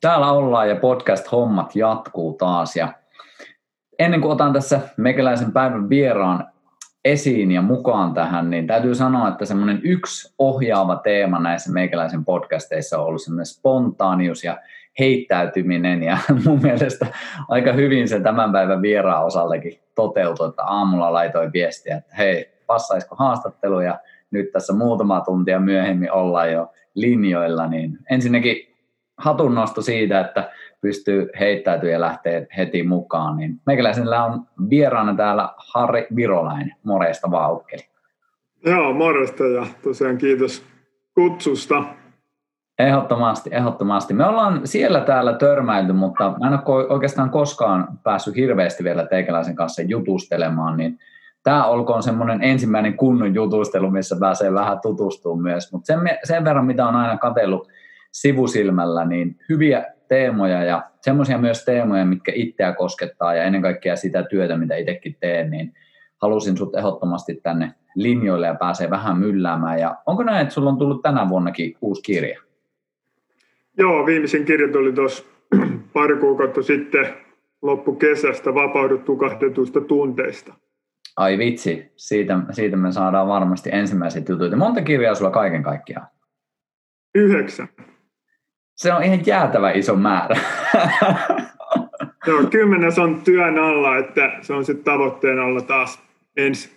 täällä ollaan ja podcast-hommat jatkuu taas. Ja ennen kuin otan tässä mekeläisen päivän vieraan esiin ja mukaan tähän, niin täytyy sanoa, että semmoinen yksi ohjaava teema näissä meikäläisen podcasteissa on ollut semmoinen spontaanius ja heittäytyminen ja mun mielestä aika hyvin se tämän päivän vieraan osaltakin toteutui, että aamulla laitoin viestiä, että hei, passaisiko haastattelu ja nyt tässä muutama tuntia myöhemmin ollaan jo linjoilla, niin ensinnäkin hatunnosto siitä, että pystyy heittäytyä ja lähtee heti mukaan, niin meikäläisellä on vieraana täällä Harri Virolainen. Morjesta vaukkeli. Joo, morjesta ja tosiaan kiitos kutsusta. Ehdottomasti, ehdottomasti. Me ollaan siellä täällä törmäilty, mutta mä en ole oikeastaan koskaan päässyt hirveästi vielä teikäläisen kanssa jutustelemaan, niin tämä olkoon semmoinen ensimmäinen kunnon jutustelu, missä pääsee vähän tutustumaan myös. Mutta sen, sen verran, mitä on aina katsellut sivusilmällä, niin hyviä teemoja ja semmoisia myös teemoja, mitkä itseä koskettaa ja ennen kaikkea sitä työtä, mitä itsekin teen, niin halusin sut ehdottomasti tänne linjoille ja pääsee vähän mylläämään. Ja onko näin, että sulla on tullut tänä vuonnakin uusi kirja? Joo, viimeisin kirja tuli tuossa pari kuukautta sitten loppukesästä vapaudut tukahdetuista tunteista. Ai vitsi, siitä, siitä me saadaan varmasti ensimmäiset jutut. Monta kirjaa sulla kaiken kaikkiaan? Yhdeksän. Se on ihan jäätävä iso määrä. Joo, kymmenes on työn alla, että se on sitten tavoitteen alla taas ensi,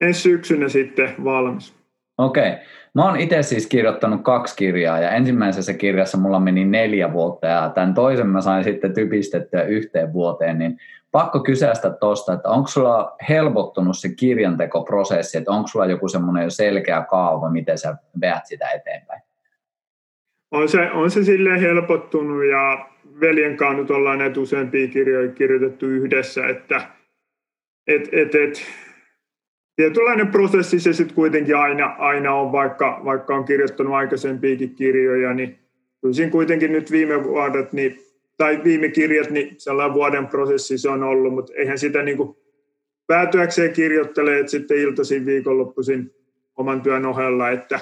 ensi syksynä sitten valmis. Okei. Okay. Mä oon itse siis kirjoittanut kaksi kirjaa ja ensimmäisessä kirjassa mulla meni neljä vuotta ja tämän toisen mä sain sitten typistettyä yhteen vuoteen, niin pakko kysästä tuosta, että onko sulla helpottunut se kirjantekoprosessi, että onko sulla joku semmoinen jo selkeä kaava, miten sä veät sitä eteenpäin? On se, on se silleen helpottunut ja veljen kanssa nyt ollaan näitä useampia kirjoja kirjoitettu yhdessä, että et, et, et, tietynlainen prosessi se sitten kuitenkin aina, aina on, vaikka, vaikka on kirjoittanut aikaisempiakin kirjoja, niin kyllä kuitenkin nyt viime vuodet, niin, tai viime kirjat, niin sellainen vuoden prosessi se on ollut, mutta eihän sitä niin kuin päätyäkseen kirjoittelee, että sitten iltaisin viikonloppuisin oman työn ohella, että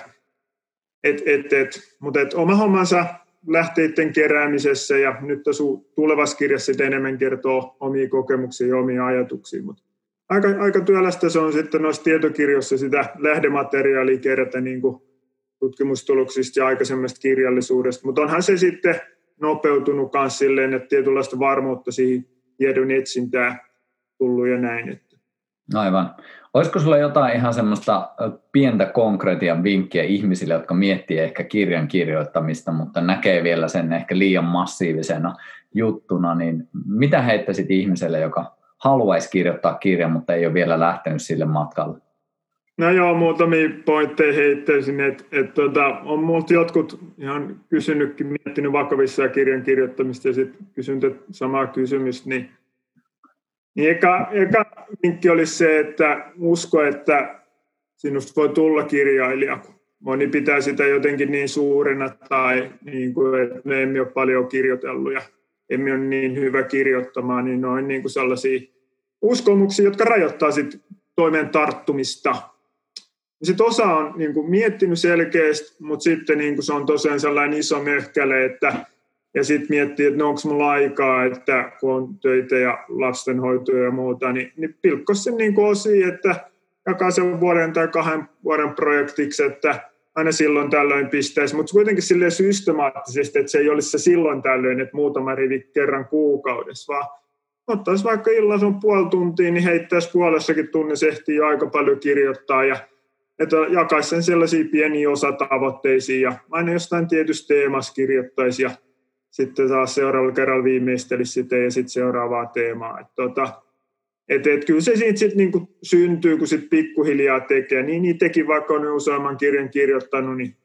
et, et, et, mutta et oma hommansa lähteiden keräämisessä ja nyt tässä tulevassa kirjassa enemmän kertoo omia kokemuksia ja omia ajatuksia, mutta aika, aika työlästä se on sitten noissa tietokirjoissa sitä lähdemateriaalia kerätä niin kuin tutkimustuloksista ja aikaisemmasta kirjallisuudesta, mutta onhan se sitten nopeutunut myös silleen, että tietynlaista varmuutta siihen tiedon etsintää tullut ja näin. Aivan. Olisiko sulla jotain ihan semmoista pientä konkretian vinkkiä ihmisille, jotka miettii ehkä kirjan kirjoittamista, mutta näkee vielä sen ehkä liian massiivisena juttuna, niin mitä heittäisit ihmiselle, joka haluaisi kirjoittaa kirjan, mutta ei ole vielä lähtenyt sille matkalle? No joo, muutamia pointteja heittäisin, että et, tota, on multa jotkut ihan kysynytkin, miettinyt vakavissa kirjan kirjoittamista ja sitten kysynyt samaa kysymystä, niin, niin eka, eka vinkki olisi se, että usko, että sinusta voi tulla kirjailija, moni pitää sitä jotenkin niin suurena tai niin kuin, että me emme ole paljon kirjoitellut ja emme ole niin hyvä kirjoittamaan, niin noin niin kuin sellaisia uskomuksia, jotka rajoittaa sit toimeen tarttumista. Sitten osa on niin kuin, miettinyt selkeästi, mutta sitten niin kuin, se on tosiaan sellainen iso möhkäle, että ja sitten miettii, että no onko mulla aikaa, että kun on töitä ja lastenhoitoja ja muuta, niin, niin pilkkos sen niin osiin, että jakaa sen vuoden tai kahden vuoden projektiksi, että aina silloin tällöin pistäisi, mutta kuitenkin sille systemaattisesti, että se ei olisi se silloin tällöin, että muutama rivi kerran kuukaudessa, vaan ottaisi vaikka illassa on puoli tuntia, niin heittäisi puolessakin tunnissa ehtii jo aika paljon kirjoittaa ja että jakaisi sen sellaisiin pieniin osatavoitteisiin ja aina jostain tietystä teemasta kirjoittaisi ja sitten taas seuraavalla kerralla viimeistelisi sitä ja sitten seuraavaa teemaa. Että tota, et, et kyllä se siitä sit niinku syntyy, kun sit pikkuhiljaa tekee. Niin itsekin vaikka on useamman kirjan kirjoittanut, niin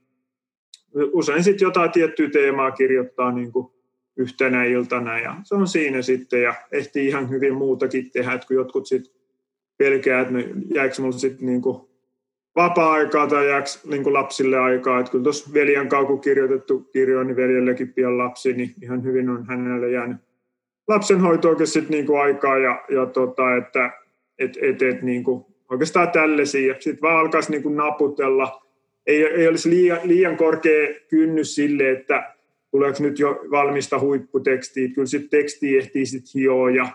usein sitten jotain tiettyä teemaa kirjoittaa niinku yhtenä iltana ja se on siinä sitten ja ehtii ihan hyvin muutakin tehdä, että kun jotkut sitten pelkää, että no, jääkö mulla sitten niinku vapaa-aikaa tai jääkö niin lapsille aikaa. Että kyllä tuossa veljen kun kirjoitettu kirjo, niin veljellekin pian lapsi, niin ihan hyvin on hänelle jäänyt lapsenhoitoakin sitten niin kuin aikaa ja, ja tota, että et, et, et, niin kuin oikeastaan tällaisia. Sitten vaan alkaisi niin kuin naputella. Ei, ei olisi liian, liian korkea kynnys sille, että tuleeko nyt jo valmista huipputekstiä. Kyllä sitten teksti ehtii sitten hioa ja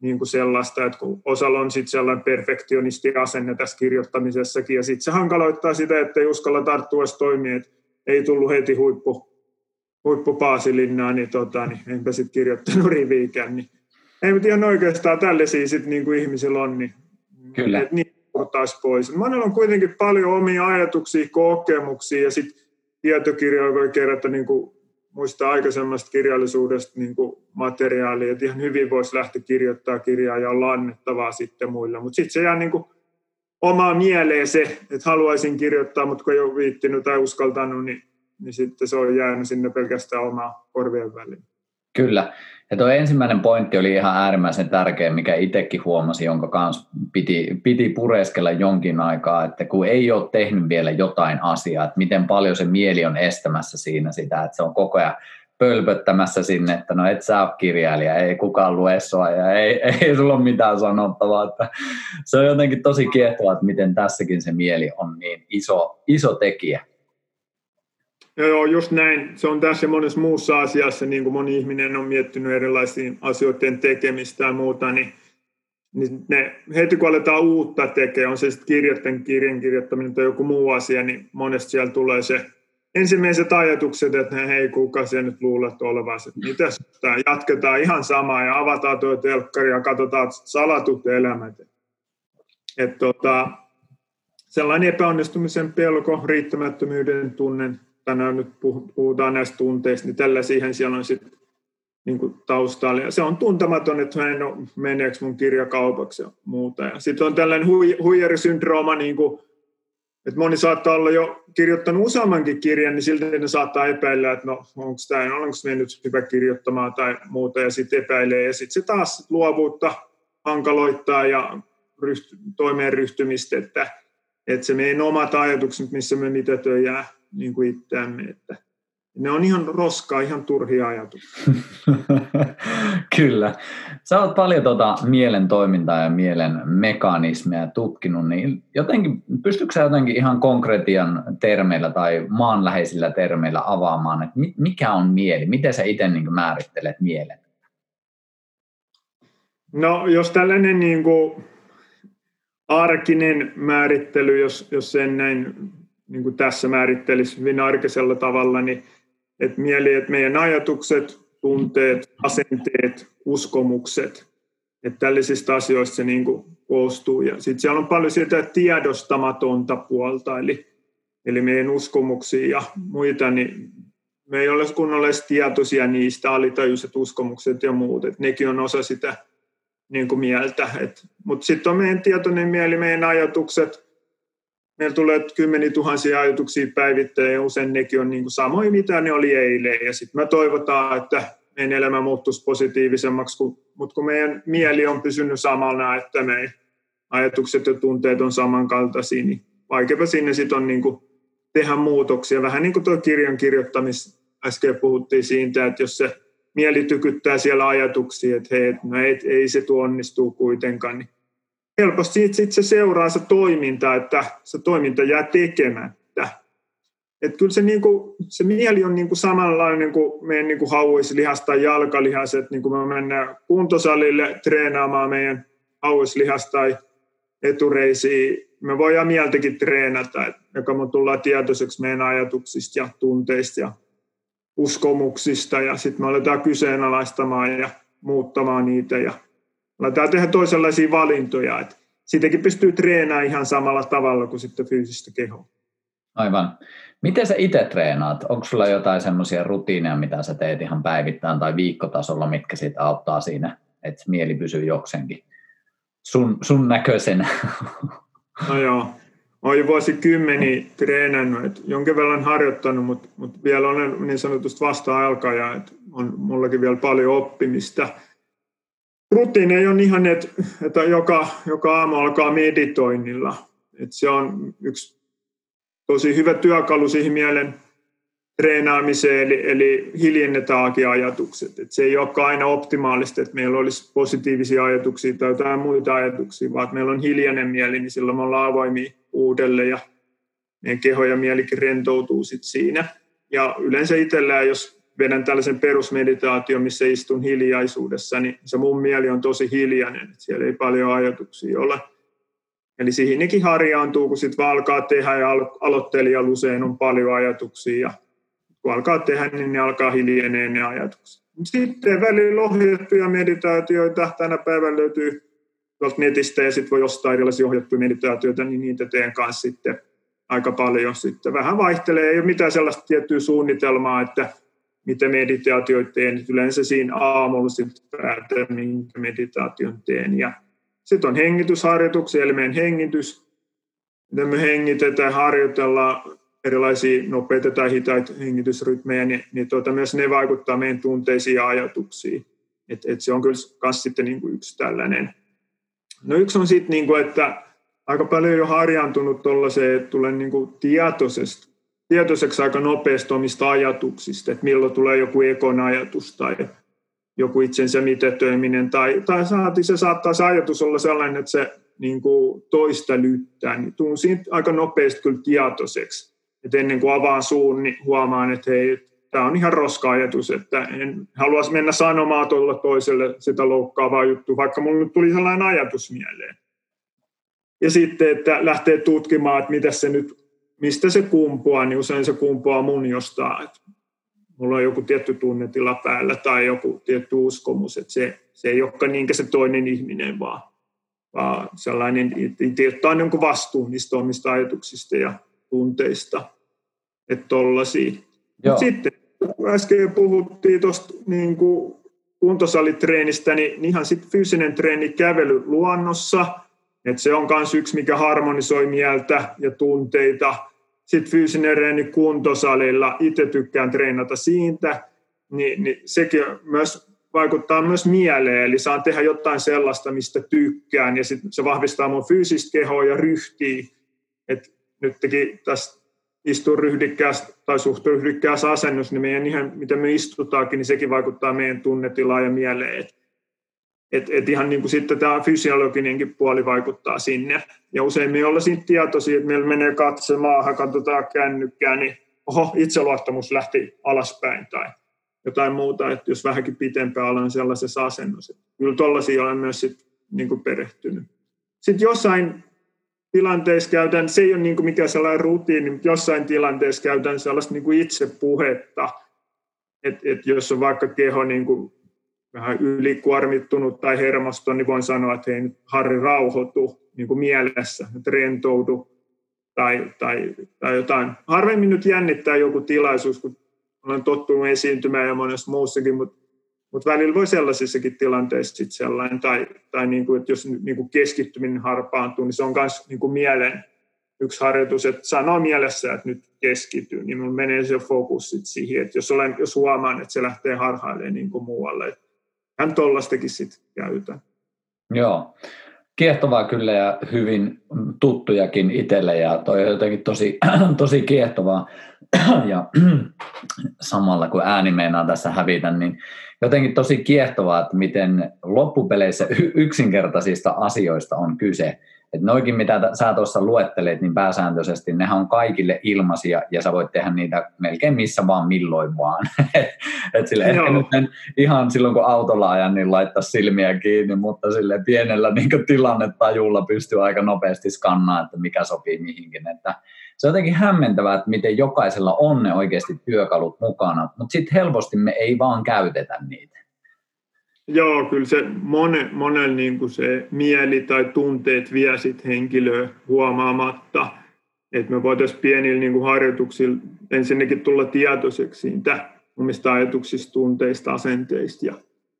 niin kuin sellaista, että kun osalla on sitten sellainen perfektionisti asenne tässä kirjoittamisessakin, ja sitten se hankaloittaa sitä, että ei uskalla tarttua edes toimia, että ei tullut heti huippu, huippupaasilinnaa, niin, tota, niin enpä sitten kirjoittanut riviikään. Niin. Ei, ihan oikeastaan tällaisia sitten niin kuin ihmisillä on, niin, Kyllä. että niin taas pois. Monella on kuitenkin paljon omia ajatuksia, kokemuksia, ja sitten tietokirjoja voi kerätä niin kuin muista aikaisemmasta kirjallisuudesta niin materiaalia, että ihan hyvin voisi lähteä kirjoittaa kirjaa ja olla annettavaa sitten muille. Mutta sitten se jää niin kuin omaa mieleen se, että haluaisin kirjoittaa, mutta kun ei ole viittinyt tai uskaltanut, niin, niin sitten se on jäänyt sinne pelkästään omaa korvien väliin. Kyllä. Ja tuo ensimmäinen pointti oli ihan äärimmäisen tärkeä, mikä itsekin huomasi, jonka kanssa piti, piti pureskella jonkin aikaa, että kun ei ole tehnyt vielä jotain asiaa, että miten paljon se mieli on estämässä siinä sitä, että se on koko ajan pölpöttämässä sinne, että no et sä ole kirjailija, ei kukaan lue sua ja ei, ei sulla ole mitään sanottavaa. Että se on jotenkin tosi kiehtovaa, että miten tässäkin se mieli on niin iso, iso tekijä. Joo, just näin. Se on tässä monessa muussa asiassa, niin kuin moni ihminen on miettinyt erilaisia asioiden tekemistä ja muuta, niin, niin ne, heti kun aletaan uutta tekemään, on se sitten kirjoitten kirjan kirjoittaminen tai joku muu asia, niin monesti siellä tulee se ensimmäiset ajatukset, että hei, kuka se nyt luulet olevansa, että mitäs tämä, jatketaan ihan samaa ja avataan tuo telkkari ja katsotaan salatut elämät. Et tota, sellainen epäonnistumisen pelko, riittämättömyyden tunnen, tänään nyt puhutaan näistä tunteista, niin tällä siihen siellä on sitten niin taustalla. Ja se on tuntematon, että hän on, meneekö mun kirja kaupaksi ja muuta. Ja sitten on tällainen hui, huijarisyndrooma, niin kuin, että moni saattaa olla jo kirjoittanut useammankin kirjan, niin silti ne saattaa epäillä, että no onko tämä, onko mennyt hyvä kirjoittamaan tai muuta, ja sitten epäilee. Ja sitten se taas luovuutta hankaloittaa ja ryhty, toimeen ryhtymistä, että, että se meidän omat ajatukset, missä me mitätöjään niin kuin itseämme. Että ne on ihan roskaa, ihan turhia ajatuksia. Kyllä. Sä oot paljon tuota mielen toimintaa ja mielen mekanismeja tutkinut, niin jotenkin, pystytkö sä jotenkin ihan konkretian termeillä tai maanläheisillä termeillä avaamaan, että mikä on mieli? Miten sä itse niin määrittelet mielen? No jos tällainen niin kuin arkinen määrittely, jos, jos sen näin niin kuin tässä määrittelisi hyvin arkisella tavalla, niin että mieli, että meidän ajatukset, tunteet, asenteet, uskomukset, että tällaisista asioista se niin kuin koostuu. Ja sitten siellä on paljon sitä tiedostamatonta puolta, eli, eli meidän uskomuksia ja muita, niin me ei ole kunnolla tietoisia niistä alitajuiset uskomukset ja muut, että nekin on osa sitä niin kuin mieltä. Mutta sitten on meidän tietoinen mieli, meidän ajatukset, meillä tulee kymmeniä tuhansia ajatuksia päivittäin ja usein nekin on niin kuin samoin mitä ne oli eilen. Ja sitten me toivotaan, että meidän elämä muuttuisi positiivisemmaksi, mutta kun meidän mieli on pysynyt samana, että meidän ajatukset ja tunteet on samankaltaisia, niin vaikeapa sinne sitten on niin kuin tehdä muutoksia. Vähän niin kuin tuo kirjan kirjoittamis äsken puhuttiin siitä, että jos se mieli tykyttää siellä ajatuksia, että hei, no ei, ei se tuo onnistuu kuitenkaan, niin helposti siitä sit se seuraa se toiminta, että se toiminta jää tekemättä. Et kyllä se, niinku, se mieli on niinku samanlainen kuin meidän niinku hauislihas tai jalkalihas, että niinku me mennään kuntosalille treenaamaan meidän hauislihas tai etureisiin, me voidaan mieltäkin treenata, että joka me tullaan tietoiseksi meidän ajatuksista ja tunteista ja uskomuksista ja sitten me aletaan kyseenalaistamaan ja muuttamaan niitä ja Aletaan tehdä toisenlaisia valintoja, että siitäkin pystyy treenaamaan ihan samalla tavalla kuin sitten fyysistä kehoa. Aivan. Miten sä itse treenaat? Onko sulla jotain semmoisia rutiineja, mitä sä teet ihan päivittäin tai viikkotasolla, mitkä siitä auttaa siinä, että mieli pysyy jokseenkin sun, sun näköisenä? No joo, olen jo vuosikymmeniä treenannut, että jonkin verran harjoittanut, mutta, mutta vielä olen niin sanotusti vasta-alkaja, että on mullakin vielä paljon oppimista. Rutiini on ihan, että, että joka, joka aamu alkaa meditoinnilla. Että se on yksi tosi hyvä työkalu siihen mielen treenaamiseen, eli, eli hiljennetääkin ajatukset. Et se ei ole aina optimaalista, että meillä olisi positiivisia ajatuksia tai jotain muita ajatuksia, vaan että meillä on hiljainen mieli, niin silloin me ollaan avoimia uudelle ja meidän keho ja mielikin rentoutuu sit siinä. Ja yleensä itsellään, jos vedän tällaisen perusmeditaation, missä istun hiljaisuudessa, niin se mun mieli on tosi hiljainen, että siellä ei paljon ajatuksia ole. Eli siihenkin harjaantuu, kun sitten vaan alkaa tehdä ja aloittelijalla usein on paljon ajatuksia ja kun alkaa tehdä, niin ne alkaa hiljenee ne ajatukset. Sitten välillä ohjattuja meditaatioita. Tänä päivänä löytyy tuolta netistä ja sitten voi ostaa erilaisia ohjattuja meditaatioita, niin niitä teen kanssa sitten aika paljon. Sitten vähän vaihtelee, ei ole mitään sellaista tiettyä suunnitelmaa, että mitä meditaatioita teen. Yleensä siinä aamulla sitten päätän, minkä meditaation teen. Ja sitten on hengitysharjoituksia, eli meidän hengitys, miten me hengitetään, harjoitellaan erilaisia nopeita tai hitaita hengitysrytmejä, niin, niin tuota, myös ne vaikuttaa meidän tunteisiin ja ajatuksiin. Et, et se on kyllä myös sitten niin kuin yksi tällainen. No yksi on sitten, niin kuin, että aika paljon jo harjaantunut tuollaiseen, että tulee niin kuin tietoisesti, tietoiseksi aika nopeasti omista ajatuksista, että milloin tulee joku ekon ajatus tai joku itsensä mitätöiminen, tai, tai saati, se saattaa se ajatus olla sellainen, että se niin kuin toista lyttää, niin tuun siitä aika nopeasti kyllä tietoiseksi että ennen kuin avaan suun, niin huomaan, että hei, tämä on ihan roska-ajatus, että en haluaisi mennä sanomaan tuolla toiselle sitä loukkaavaa juttua, vaikka minulle tuli sellainen ajatus mieleen. Ja sitten, että lähtee tutkimaan, että mitä se nyt, mistä se kumpuaa, niin usein se kumpuaa mun jostain, että mulla on joku tietty tunnetila päällä tai joku tietty uskomus, että se, se ei olekaan niinkä se toinen ihminen, vaan, vaan sellainen, että ottaa jonkun vastuun niistä omista ajatuksista ja tunteista, että tollaisia. Sitten äsken puhuttiin tuosta niin kuntosalitreenistä, niin ihan sitten fyysinen treeni kävely luonnossa, että se on myös yksi, mikä harmonisoi mieltä ja tunteita. Sitten fyysinen treeni kuntosalilla, itse tykkään treenata siitä, niin, niin sekin myös vaikuttaa myös mieleen, eli saan tehdä jotain sellaista, mistä tykkään, ja sit se vahvistaa mun fyysistä kehoa ja ryhtiä. Et nytkin tässä istuu ryhdikkäässä tai suht ryhdikkäässä asennus, niin meidän ihan, miten me istutaankin, niin sekin vaikuttaa meidän tunnetilaan ja mieleen. Et, et, et ihan niin kuin sitten tämä fysiologinenkin puoli vaikuttaa sinne. Ja usein me ollaan siitä tietoisia, että meillä menee katse maahan, katsotaan kännykkää, niin oho, itseluottamus lähti alaspäin tai jotain muuta, että jos vähänkin pitempään ollaan sellaisessa asennossa. Kyllä tuollaisia olen myös sit, niin kuin perehtynyt. Sitten jossain tilanteessa käytän, se ei ole niin kuin mikään sellainen rutiini, mutta jossain tilanteessa käytän sellaista niin kuin itsepuhetta, että et jos on vaikka keho niin kuin vähän ylikuormittunut tai hermostunut, niin voin sanoa, että hei Harri rauhoitu niin kuin mielessä, että rentoudu tai, tai, tai jotain. Harvemmin nyt jännittää joku tilaisuus, kun olen tottunut esiintymään ja monessa muussakin, mutta mutta välillä voi sellaisissakin tilanteissa sit sellainen, tai, tai niin kuin, että jos niin kuin keskittyminen harpaantuu, niin se on myös niin kuin mielen yksi harjoitus, että sanoo mielessä, että nyt keskittyy, niin mun menee se fokus sit siihen, että jos, olen, jos huomaan, että se lähtee harhailemaan niin kuin muualle, että hän tollastakin sitten käytän. Joo, kiehtovaa kyllä ja hyvin tuttujakin itselle ja toi on jotenkin tosi, tosi kiehtovaa ja samalla kun ääni meinaa tässä hävitä, niin jotenkin tosi kiehtovaa, että miten loppupeleissä yksinkertaisista asioista on kyse. Että noikin, mitä sä tuossa luettelet, niin pääsääntöisesti nehän on kaikille ilmaisia ja sä voit tehdä niitä melkein missä vaan milloin vaan. Et sille ehkä nyt en ihan silloin, kun autolla ajan, niin laittaa silmiä kiinni, mutta sille pienellä niin tilannetajulla pystyy aika nopeasti skannaamaan, että mikä sopii mihinkin. Että se on jotenkin hämmentävää, että miten jokaisella on ne oikeasti työkalut mukana, mutta sitten helposti me ei vaan käytetä niitä. Joo, kyllä se monen, monen niin kuin se mieli tai tunteet vie sit henkilöä huomaamatta. Että me voitaisiin pienillä niin kuin harjoituksilla ensinnäkin tulla tietoiseksi siitä omista ajatuksista, tunteista, asenteista ja,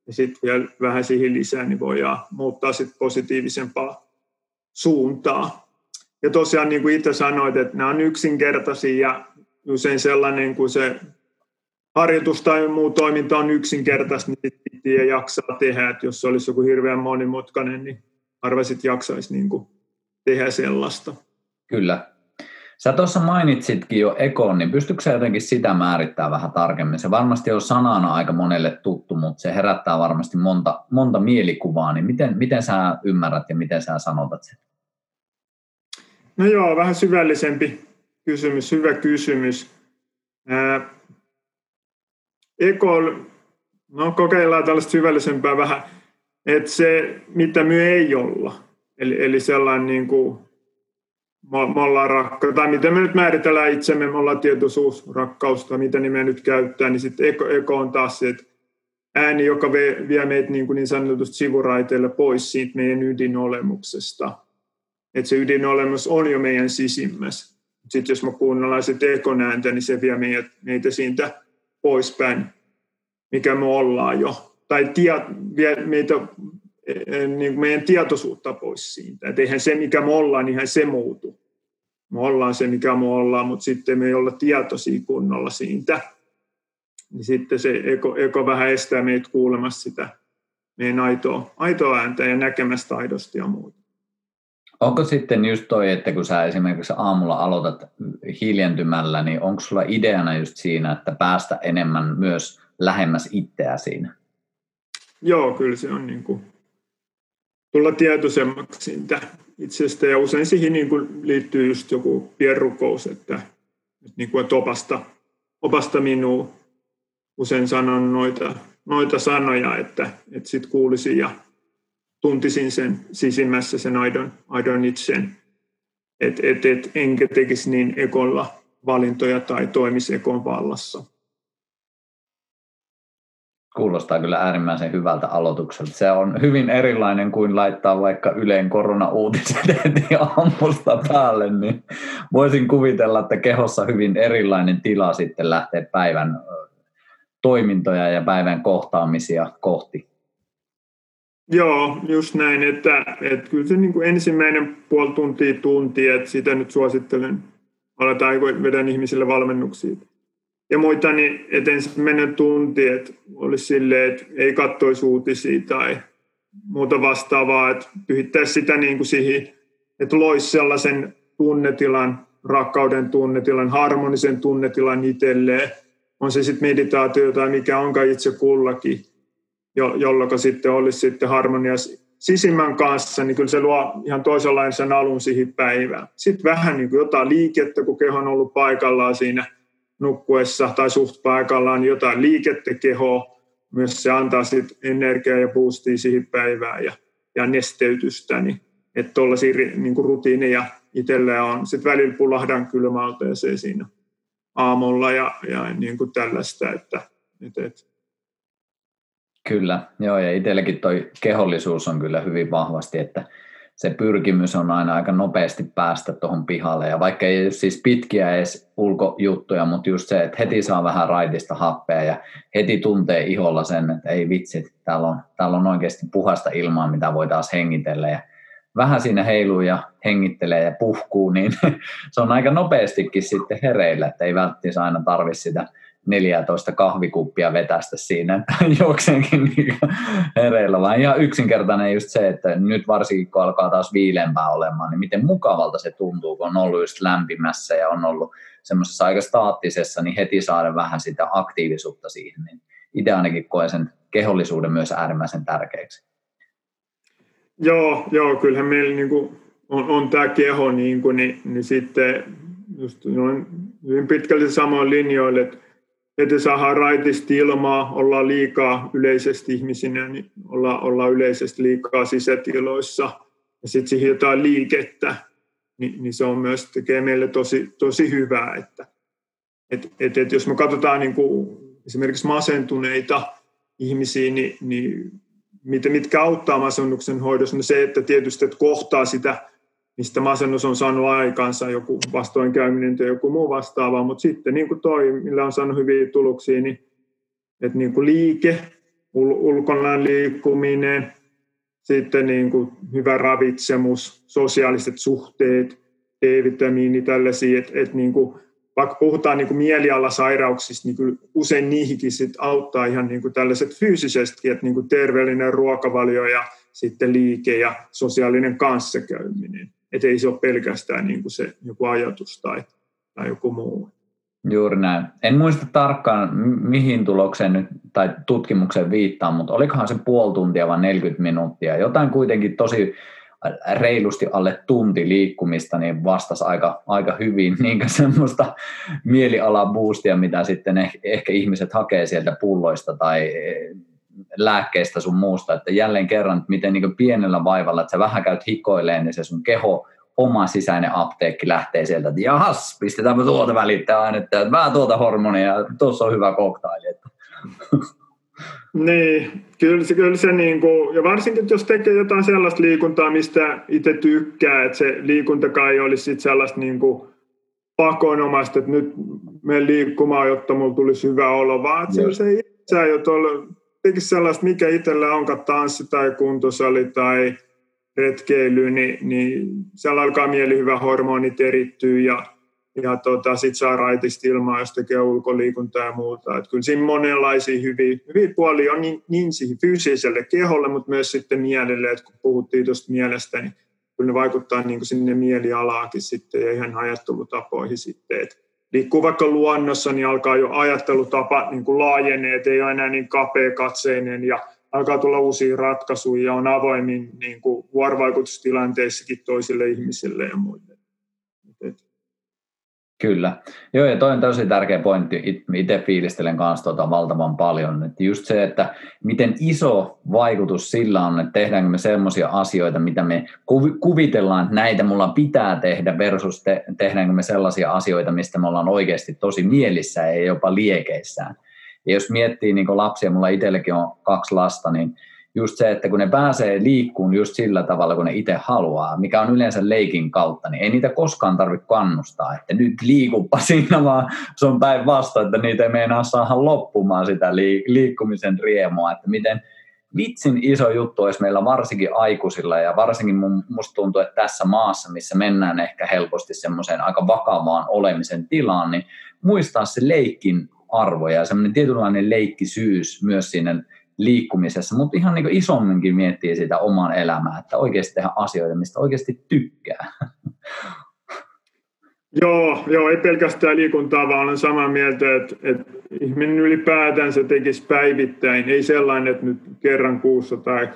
ja sitten vielä vähän siihen lisää, niin voidaan muuttaa sit positiivisempaa suuntaa. Ja tosiaan niin kuin itse sanoit, että nämä on yksinkertaisia ja usein sellainen, kun se harjoitus tai muu toiminta on yksinkertaista, niin sitten jaksaa tehdä. Että jos se olisi joku hirveän monimutkainen, niin harva sitten jaksaisi niin kuin tehdä sellaista. Kyllä. Sä tuossa mainitsitkin jo ekon, niin pystytkö sä jotenkin sitä määrittää vähän tarkemmin? Se varmasti on sanana aika monelle tuttu, mutta se herättää varmasti monta, monta mielikuvaa, niin miten, miten sä ymmärrät ja miten sä sanotat sen? No joo, vähän syvällisempi kysymys, hyvä kysymys. Ää, ekol, no kokeillaan tällaista syvällisempää vähän, että se, mitä me ei olla, eli, eli sellainen niin kuin me ollaan rakkaus, tai miten me nyt määritellään itsemme, me ollaan tietoisuus, rakkaus, tai mitä nimeä nyt käyttää, niin sitten eko, eko on taas se, että ääni, joka vie, vie meitä niin, kuin niin sanotusti sivuraiteille pois siitä meidän ydinolemuksesta. Että se ydinolemus on jo meidän sisimmässä. Sitten jos me kuunnellaan se ekon ääntä, niin se vie meitä, meitä siitä poispäin, mikä me ollaan jo. Tai tie, vie meitä niin kuin meidän tietoisuutta pois siitä. Että eihän se, mikä me ollaan, niin se muutu. Me ollaan se, mikä me ollaan, mutta sitten me ei olla tietoisia kunnolla siitä. Niin sitten se eko, eko vähän estää meitä kuulemassa sitä meidän aitoa, aitoa ääntä ja näkemästä aidosti ja muuta. Onko sitten just toi, että kun sä esimerkiksi aamulla aloitat hiljentymällä, niin onko sulla ideana just siinä, että päästä enemmän myös lähemmäs itseä siinä? Joo, kyllä se on niin kuin tulla tietoisemmaksi siitä itsestä ja usein siihen niin kuin liittyy just joku pierrukous, että, niin kuin, että opasta, opasta minua usein sanon noita, noita sanoja, että, että sitten kuulisin ja tuntisin sen sisimmässä sen aidon, aidon itsen, että et, et, enkä tekisi niin ekolla valintoja tai toimisi ekon vallassa. Kuulostaa kyllä äärimmäisen hyvältä aloitukselta. Se on hyvin erilainen kuin laittaa vaikka Yleen korona-uutiset heti aamusta päälle, niin voisin kuvitella, että kehossa hyvin erilainen tila sitten lähtee päivän toimintoja ja päivän kohtaamisia kohti. Joo, just näin, että, että kyllä se niin kuin ensimmäinen puoli tuntia tunti, että sitä nyt suosittelen, aletaan vedän ihmisille valmennuksia. Ja muita, niin että ensimmäinen tunti, että olisi silleen, että ei kattoisi uutisia tai muuta vastaavaa, että pyhittäisi sitä niin kuin siihen, että loisi sellaisen tunnetilan, rakkauden tunnetilan, harmonisen tunnetilan itselleen, on se sitten meditaatio tai mikä onkaan itse kullakin, jo, jolloin sitten olisi sitten harmonia sisimmän kanssa, niin kyllä se luo ihan toisenlaisen alun siihen päivään. Sitten vähän niin kuin jotain liikettä, kun keho on ollut paikallaan siinä nukkuessa tai suht paikallaan, niin jotain liikettä kehoa, myös se antaa sitten energiaa ja boostia siihen päivään ja, ja nesteytystä, niin että tuollaisia niin rutiineja itsellä on. Sitten välillä pulahdan kylmäalteeseen siinä aamulla ja, ja niin kuin tällaista, että, että, että Kyllä, joo, ja itselläkin toi kehollisuus on kyllä hyvin vahvasti, että se pyrkimys on aina aika nopeasti päästä tuohon pihalle, ja vaikka ei siis pitkiä edes ulkojuttuja, mutta just se, että heti saa vähän raitista happea ja heti tuntee iholla sen, että ei vitsi, täällä on, täällä on oikeasti puhasta ilmaa, mitä voi taas hengitellä, ja vähän siinä heiluu ja hengittelee ja puhkuu, niin se on aika nopeastikin sitten hereillä, että ei välttämättä aina tarvi sitä 14 kahvikuppia vetästä siinä, että juokseenkin niin hereillä, vaan ihan yksinkertainen just se, että nyt varsinkin kun alkaa taas viilempää olemaan, niin miten mukavalta se tuntuu, kun on ollut just lämpimässä ja on ollut semmoisessa aika staattisessa, niin heti saada vähän sitä aktiivisuutta siihen, niin itse ainakin koen sen kehollisuuden myös äärimmäisen tärkeäksi. Joo, joo kyllähän meillä niin kuin on, on tämä keho, niin, kuin, niin, niin sitten just noin hyvin pitkälti samoin linjoille, että että saadaan raitisti ilmaa, ollaan liikaa yleisesti ihmisinä, niin ollaan, ollaan yleisesti liikaa sisätiloissa. Ja sitten siihen jotain liikettä, niin, niin se on myös, tekee meille tosi, tosi hyvää. Että, et, et, et jos me katsotaan niin kuin esimerkiksi masentuneita ihmisiä, niin, niin mitkä auttaa masennuksen hoidossa, niin se, että tietysti että kohtaa sitä, mistä masennus on saanut aikansa, joku vastoinkäyminen tai joku muu vastaava, mutta sitten niin kuin toi, millä on saanut hyviä tuloksia, niin että niin kuin liike, ul- ulkona liikkuminen, sitten niin kuin hyvä ravitsemus, sosiaaliset suhteet, D-vitamiini, tällaisia, että, että niin kuin, vaikka puhutaan niin kuin mielialasairauksista, niin kyllä usein niihinkin sit auttaa ihan niin kuin tällaiset fyysisesti, että niin kuin terveellinen ruokavalio ja sitten liike ja sosiaalinen kanssakäyminen. Että ei se ole pelkästään niin kuin se joku ajatus tai, tai joku muu. Juuri näin. En muista tarkkaan, mihin tulokseen nyt, tai tutkimukseen viittaa, mutta olikohan se puoli tuntia vai 40 minuuttia. Jotain kuitenkin tosi reilusti alle tunti liikkumista, niin vastasi aika, aika hyvin niin semmoista mielialaboostia, mitä sitten ehkä, ehkä ihmiset hakee sieltä pulloista tai lääkkeistä sun muusta, että jälleen kerran, miten niin pienellä vaivalla, että sä vähän käyt hikoilleen, niin se sun keho oma sisäinen apteekki lähtee sieltä, että jahas, pistetäänpä tuolta välittää ainetta, että vähän tuota hormonia, tuossa on hyvä koktaili. Niin, kyllä se, kyllä se niin kuin, ja varsinkin jos tekee jotain sellaista liikuntaa, mistä itse tykkää, että se liikunta ei olisi sit sellaista niin kuin pakonomaista, että nyt me liikkumaan, jotta mulla tulisi hyvä olo, vaan että se, se itse jo tuolla, tekisi sellaista, mikä itsellä onkaan tanssi tai kuntosali tai retkeily, niin, niin siellä alkaa mielihyvä hormonit erittyä ja, ja tota, sitten saa raitista ilmaa, jos tekee ulkoliikuntaa ja muuta. Et kyllä siinä monenlaisia hyviä, hyviä puolia on niin, niin siihen fyysiselle keholle, mutta myös sitten mielelle, että kun puhuttiin tuosta mielestä, niin kyllä ne vaikuttaa niin kuin sinne mielialaakin sitten ja ihan ajattelutapoihin sitten. Et liikkuu vaikka luonnossa, niin alkaa jo ajattelutapa niin kuin laajenee, että ei ole enää niin kapea katseinen ja alkaa tulla uusia ratkaisuja ja on avoimin niin kuin vuorovaikutustilanteissakin toisille ihmisille ja muille. Kyllä. Joo, ja toi on tosi tärkeä pointti. Itse fiilistelen kanssa tuota valtavan paljon. Että just se, että miten iso vaikutus sillä on, että tehdäänkö me sellaisia asioita, mitä me kuvitellaan, että näitä mulla pitää tehdä, versus te, tehdäänkö me sellaisia asioita, mistä me ollaan oikeasti tosi mielissä ja jopa liekeissään. Ja jos miettii niin lapsia, mulla itselläkin on kaksi lasta, niin just se, että kun ne pääsee liikkuun just sillä tavalla, kun ne itse haluaa, mikä on yleensä leikin kautta, niin ei niitä koskaan tarvitse kannustaa, että nyt liikuppa siinä, vaan se on päinvastoin, että niitä ei meinaa saada loppumaan sitä liikkumisen riemua, että miten vitsin iso juttu olisi meillä varsinkin aikuisilla ja varsinkin musta tuntuu, että tässä maassa, missä mennään ehkä helposti semmoiseen aika vakavaan olemisen tilaan, niin muistaa se leikin arvo ja semmoinen tietynlainen leikkisyys myös siinä liikkumisessa, mutta ihan niin isomminkin miettii sitä oman elämää, että oikeasti tehdä asioita, mistä oikeasti tykkää. Joo, joo, ei pelkästään liikuntaa, vaan olen samaa mieltä, että, että ihminen ylipäätään se tekisi päivittäin, ei sellainen, että nyt kerran kuussa tai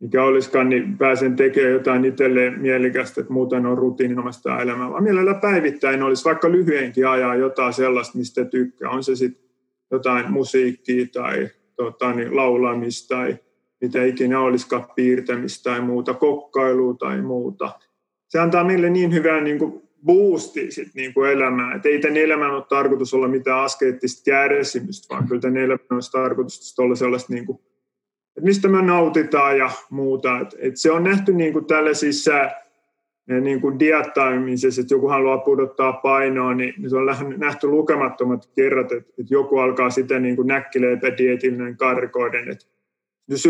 mikä olisikaan, niin pääsen tekemään jotain itselleen mielikästä, että muuten on rutiininomasta elämää, vaan mielellä päivittäin olisi vaikka lyhyenkin ajaa jotain sellaista, mistä tykkää. On se sitten jotain musiikkia tai tota, niin laulamista tai mitä ikinä olisikaan piirtämistä tai muuta, kokkailua tai muuta. Se antaa meille niin hyvää niin kuin niin kuin elämään. Ei tämän elämän ole tarkoitus olla mitään askeettista kärsimystä, vaan kyllä tämän elämän olisi tarkoitus olla sellaista, niin kuin, että mistä me nautitaan ja muuta. Et, et se on nähty niin kuin tällaisissa niin kuin diattaamisessa, että joku haluaa pudottaa painoa, niin, se on nähty lukemattomat kerrat, että, joku alkaa sitä niin kuin näkkileipä dietillinen karkoiden, että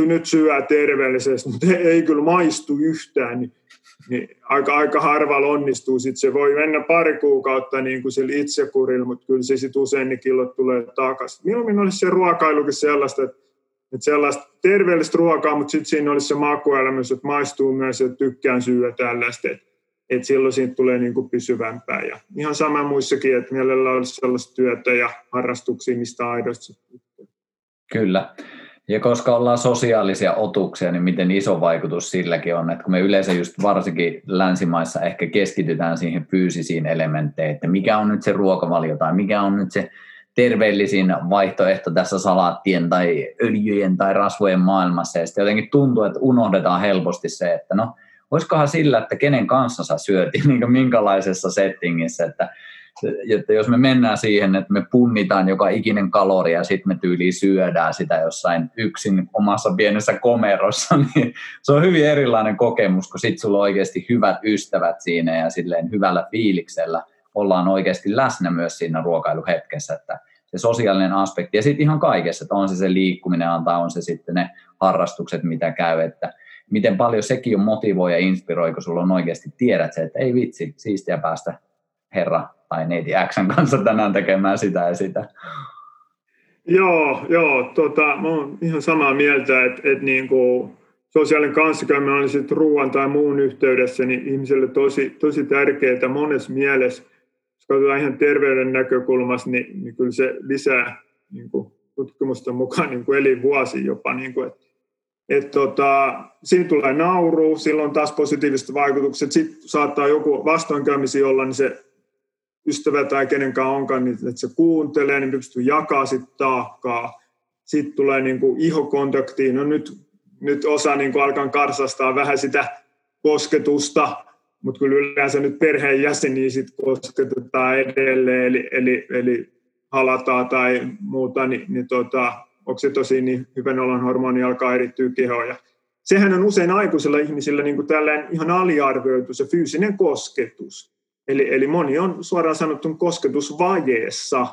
nyt syö terveellisesti, mutta ei kyllä maistu yhtään, niin, niin aika, aika harvalla onnistuu. Sitten se voi mennä pari kuukautta niin kuin sillä itsekurilla, mutta kyllä se sitten usein ne killot tulee takaisin. Mieluummin olisi se ruokailukin sellaista, että, että sellaista terveellistä ruokaa, mutta sitten siinä olisi se makuelämys, että maistuu myös, että tykkään syödä tällaista. Että, että silloin siitä tulee niin kuin pysyvämpää. Ja ihan sama muissakin, että mielellä olisi sellaista työtä ja harrastuksia, mistä aidosti. Kyllä. Ja koska ollaan sosiaalisia otuksia, niin miten iso vaikutus silläkin on, että kun me yleensä just varsinkin länsimaissa ehkä keskitytään siihen fyysisiin elementteihin, että mikä on nyt se ruokavalio tai mikä on nyt se terveellisin vaihtoehto tässä salaattien tai öljyjen tai rasvojen maailmassa. Ja sitten jotenkin tuntuu, että unohdetaan helposti se, että no, olisikohan sillä, että kenen kanssa sä syöt, niin minkälaisessa settingissä, että että jos me mennään siihen, että me punnitaan joka ikinen kalori ja sitten me tyyliin syödään sitä jossain yksin omassa pienessä komerossa, niin se on hyvin erilainen kokemus, kun sitten sulla on oikeasti hyvät ystävät siinä ja silleen hyvällä fiiliksellä ollaan oikeasti läsnä myös siinä ruokailuhetkessä, että se sosiaalinen aspekti ja sitten ihan kaikessa, että on se se liikkuminen antaa, on se sitten ne harrastukset, mitä käy, että miten paljon sekin on motivoi ja inspiroi, kun sulla on oikeasti tiedät se, että ei vitsi, siistiä päästä herra tai neiti Xn kanssa tänään tekemään sitä ja sitä. Joo, joo tota, mä oon ihan samaa mieltä, että, että niin kuin sosiaalinen kanssakäyminen oli sitten ruoan tai muun yhteydessä, niin ihmiselle tosi, tosi tärkeää monessa mielessä. Jos katsotaan ihan terveyden näkökulmasta, niin, niin kyllä se lisää niin kuin tutkimusten mukaan niin kuin elinvuosi jopa. Niin kuin, että et tota, siinä tulee nauru, silloin taas positiiviset vaikutukset. Sitten saattaa joku vastoinkäymisiä olla, niin se ystävä tai kenenkään onkaan, niin että se kuuntelee, niin pystyy jakaa sitten taakkaa. Sitten tulee niin kuin ihokontaktiin. No nyt, nyt osa niin kuin alkaa karsastaa vähän sitä kosketusta, mutta kyllä yleensä nyt perheenjäseniä sitten kosketetaan edelleen, eli, eli, eli halataan tai muuta, niin, niin tota, oksitosi, niin hyvän olon hormoni alkaa erittyä kehoon. Ja sehän on usein aikuisilla ihmisillä niin kuin ihan aliarvioitu se fyysinen kosketus. Eli, eli moni on suoraan sanottu kosketusvajeessa.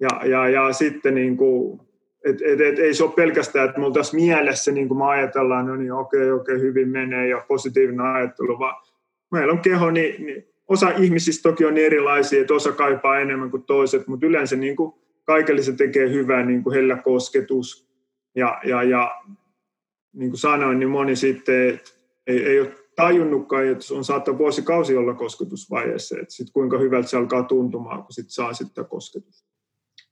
Ja, ja, ja sitten niin kuin, et, et, et, ei se ole pelkästään, että me oltaisiin mielessä, niin kuin me ajatellaan, no niin okei, okei, hyvin menee ja positiivinen ajattelu, vaan meillä on keho, niin, niin osa ihmisistä toki on erilaisia, että osa kaipaa enemmän kuin toiset, mutta yleensä niin kuin kaikille se tekee hyvää niin kuin hellä kosketus. Ja, ja, ja niin kuin sanoin, niin moni sitten ei, ei ole tajunnutkaan, että on saattaa vuosikausi olla kosketusvaiheessa, että sit kuinka hyvältä se alkaa tuntumaan, kun sit saa sitten kosketusta.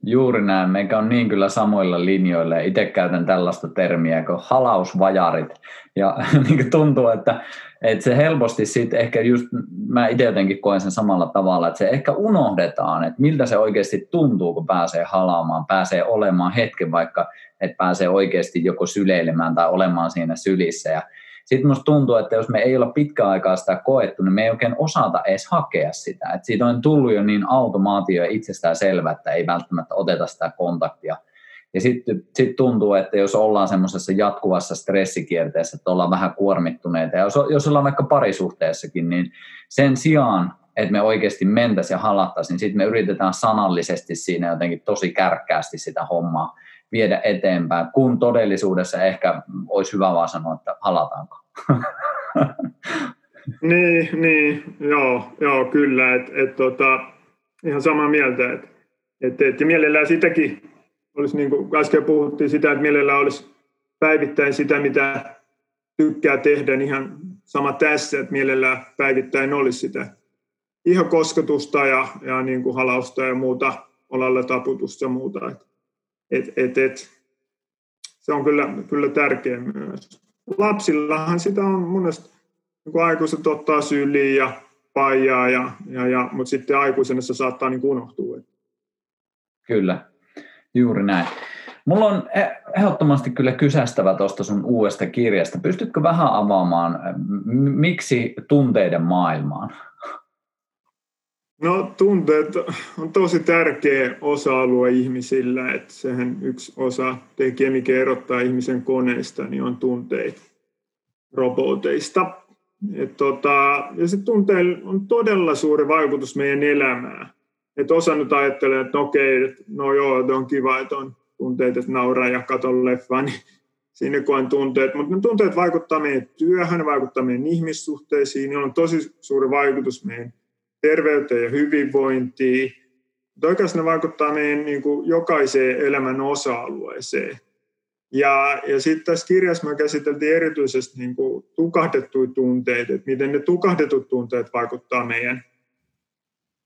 Juuri näin. Meikä on niin kyllä samoilla linjoilla. Itse käytän tällaista termiä kuin halausvajarit. Ja niin tuntuu, että, että se helposti sitten ehkä just, mä itse jotenkin koen sen samalla tavalla, että se ehkä unohdetaan, että miltä se oikeasti tuntuu, kun pääsee halaamaan, pääsee olemaan hetken vaikka, että pääsee oikeasti joko syleilemään tai olemaan siinä sylissä. Ja sitten musta tuntuu, että jos me ei olla pitkään aikaa sitä koettu, niin me ei oikein osata edes hakea sitä. Et siitä on tullut jo niin automaatio ja itsestään selvä, että ei välttämättä oteta sitä kontaktia. Ja sitten sit tuntuu, että jos ollaan semmoisessa jatkuvassa stressikierteessä, että ollaan vähän kuormittuneita, ja jos, jos ollaan vaikka parisuhteessakin, niin sen sijaan, että me oikeasti mentäisiin ja halattaisiin, niin sitten me yritetään sanallisesti siinä jotenkin tosi kärkkäästi sitä hommaa viedä eteenpäin, kun todellisuudessa ehkä olisi hyvä vaan sanoa, että halataanko. niin, niin, joo, joo kyllä, että et, tota, ihan samaa mieltä, että et, et, ja mielellään sitäkin olisi, niin kuin äsken puhuttiin sitä, että mielellään olisi päivittäin sitä, mitä tykkää tehdä, niin ihan sama tässä, että mielellään päivittäin olisi sitä ihokosketusta ja, ja niin kuin halausta ja muuta, olalle taputusta ja muuta. Että et, et, et, se on kyllä, kyllä tärkeä myös. Lapsillahan sitä on monesti, niin aikuiset ottaa syliin ja paijaa, ja, ja, ja, mutta sitten aikuisena se saattaa niin unohtua. Kyllä, juuri näin. Mulla on e- ehdottomasti kyllä kysästävä tuosta sun uudesta kirjasta. Pystytkö vähän avaamaan, miksi tunteiden maailmaan? No tunteet on tosi tärkeä osa-alue ihmisillä, että sehän yksi osa tekijä, mikä erottaa ihmisen koneista, niin on tunteet roboteista. Et tota, ja se tunteilla on todella suuri vaikutus meidän elämään. Et osa nyt ajattelee, että okei, että no joo, on kiva, että on tunteet, että nauraa ja katon leffaa, niin sinne koen tunteet. Mutta ne tunteet vaikuttaa meidän työhön, ne vaikuttaa meidän ihmissuhteisiin, niillä on tosi suuri vaikutus meidän terveyteen ja hyvinvointiin. Mutta oikeastaan ne vaikuttaa meidän niin kuin jokaiseen elämän osa-alueeseen. Ja, ja sitten tässä kirjassa me käsiteltiin erityisesti niin kuin tukahdettuja tunteita, että miten ne tukahdetut tunteet vaikuttaa meidän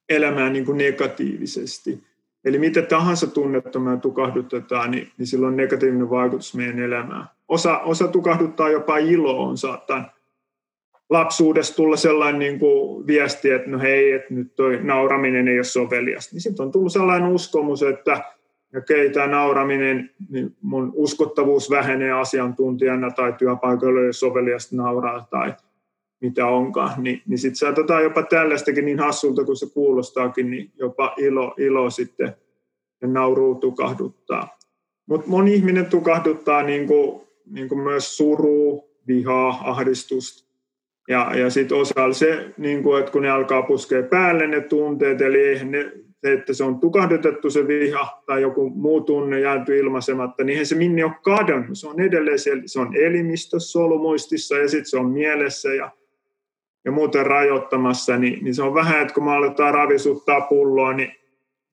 elämään niin kuin negatiivisesti. Eli mitä tahansa tunnetta me tukahdutetaan, niin, niin sillä on negatiivinen vaikutus meidän elämään. Osa, osa tukahduttaa jopa iloon, saattaa lapsuudessa tulla sellainen niin kuin viesti, että no hei, että nyt toi nauraminen ei ole soveliasta. Niin sitten on tullut sellainen uskomus, että okei, tämä nauraminen, niin mun uskottavuus vähenee asiantuntijana tai työpaikoilla ei ole soveliasta nauraa tai mitä onkaan, niin, niin sitten saatetaan jopa tällaistakin niin hassulta kuin se kuulostaakin, niin jopa ilo, ilo sitten ja nauru tukahduttaa. Mutta moni ihminen tukahduttaa niin kuin, niin kuin myös suru, vihaa, ahdistusta. Ja, ja sitten osalla se, niin kuin, että kun ne alkaa puskea päälle ne tunteet, eli ne, se, että se on tukahdutettu se viha tai joku muu tunne jääty ilmaisematta, niin se minne ole kadonnut. Se on edelleen siellä, se on elimistössä, solumuistissa ja sitten se on mielessä ja, ja muuten rajoittamassa, niin, niin se on vähän, että kun me aletaan ravisuttaa pulloa, niin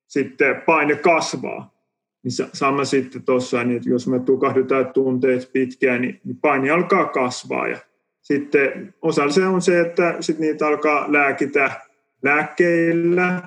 sitten paine kasvaa. Niin sama sitten tuossa, niin että jos me tukahdutaan tunteet pitkään, niin, niin paine alkaa kasvaa ja sitten osalla se on se, että sit niitä alkaa lääkitä lääkkeillä,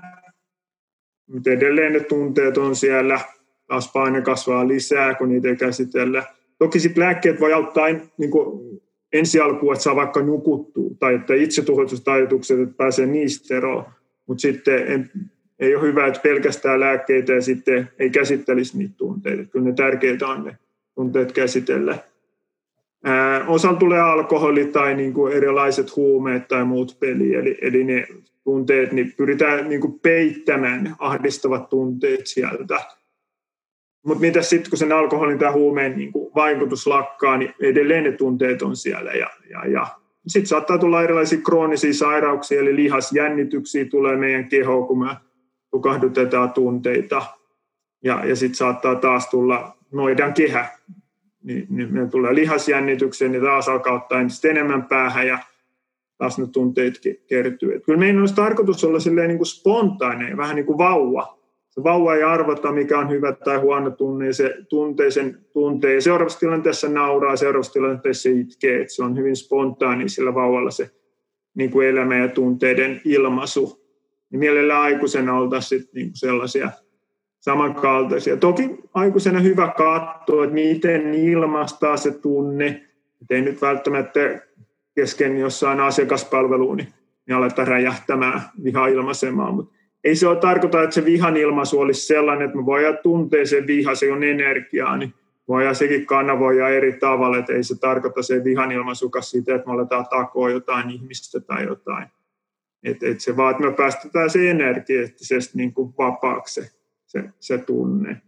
mutta edelleen ne tunteet on siellä, taas paine kasvaa lisää, kun niitä ei käsitellä. Toki sitten lääkkeet voi auttaa niin kuin ensi alkuun, että saa vaikka nukuttua, tai että itsetuhoitustajoitukset, että pääsee niistä eroon. Mutta sitten en, ei ole hyvä, että pelkästään lääkkeitä ja sitten ei käsittelisi niitä tunteita. Kyllä ne tärkeitä on ne tunteet käsitellä. Osalla tulee alkoholi tai niin kuin erilaiset huumeet tai muut peli, eli, eli ne tunteet, niin pyritään niin kuin peittämään ahdistavat tunteet sieltä. Mutta mitä sitten, kun sen alkoholin tai huumeen niin kuin vaikutus lakkaa, niin edelleen ne tunteet on siellä. Ja, ja, ja. Sitten saattaa tulla erilaisia kroonisia sairauksia, eli lihasjännityksiä tulee meidän kehoon, kun me tukahdutetaan tunteita. Ja, ja sitten saattaa taas tulla noidan kehä, niin, niin meillä tulee lihasjännityksiä, niin taas alkaa ottaa entistä enemmän päähän ja taas ne tunteet kertyy. Et kyllä meidän olisi tarkoitus olla silleen niin kuin spontaaneja, vähän niin kuin vauva. Se vauva ei arvota, mikä on hyvä tai huono tunne, ja se tuntee sen tuntee. Ja seuraavassa tilanteessa nauraa, seuraavassa tilanteessa itkee. Et se on hyvin spontaani sillä vauvalla se niin kuin elämä ja tunteiden ilmaisu. Niin mielellään aikuisena oltaisiin niin sellaisia samankaltaisia. Toki aikuisena hyvä katsoa, että miten ilmaistaa se tunne. Et ei nyt välttämättä kesken jossain asiakaspalveluun, niin, niin aletaan räjähtämään viha ilmaisemaan. Mutta ei se ole tarkoita, että se vihan ilmaisu olisi sellainen, että me voidaan tuntea sen viha, se on energiaa, niin voidaan sekin kanavoida eri tavalla, että ei se tarkoita se vihan ilmaisukas siitä, että me aletaan takoa jotain ihmistä tai jotain. Et, et se vaan, että me päästetään se energeettisesti niin kuin vapaaksi se se, tunne.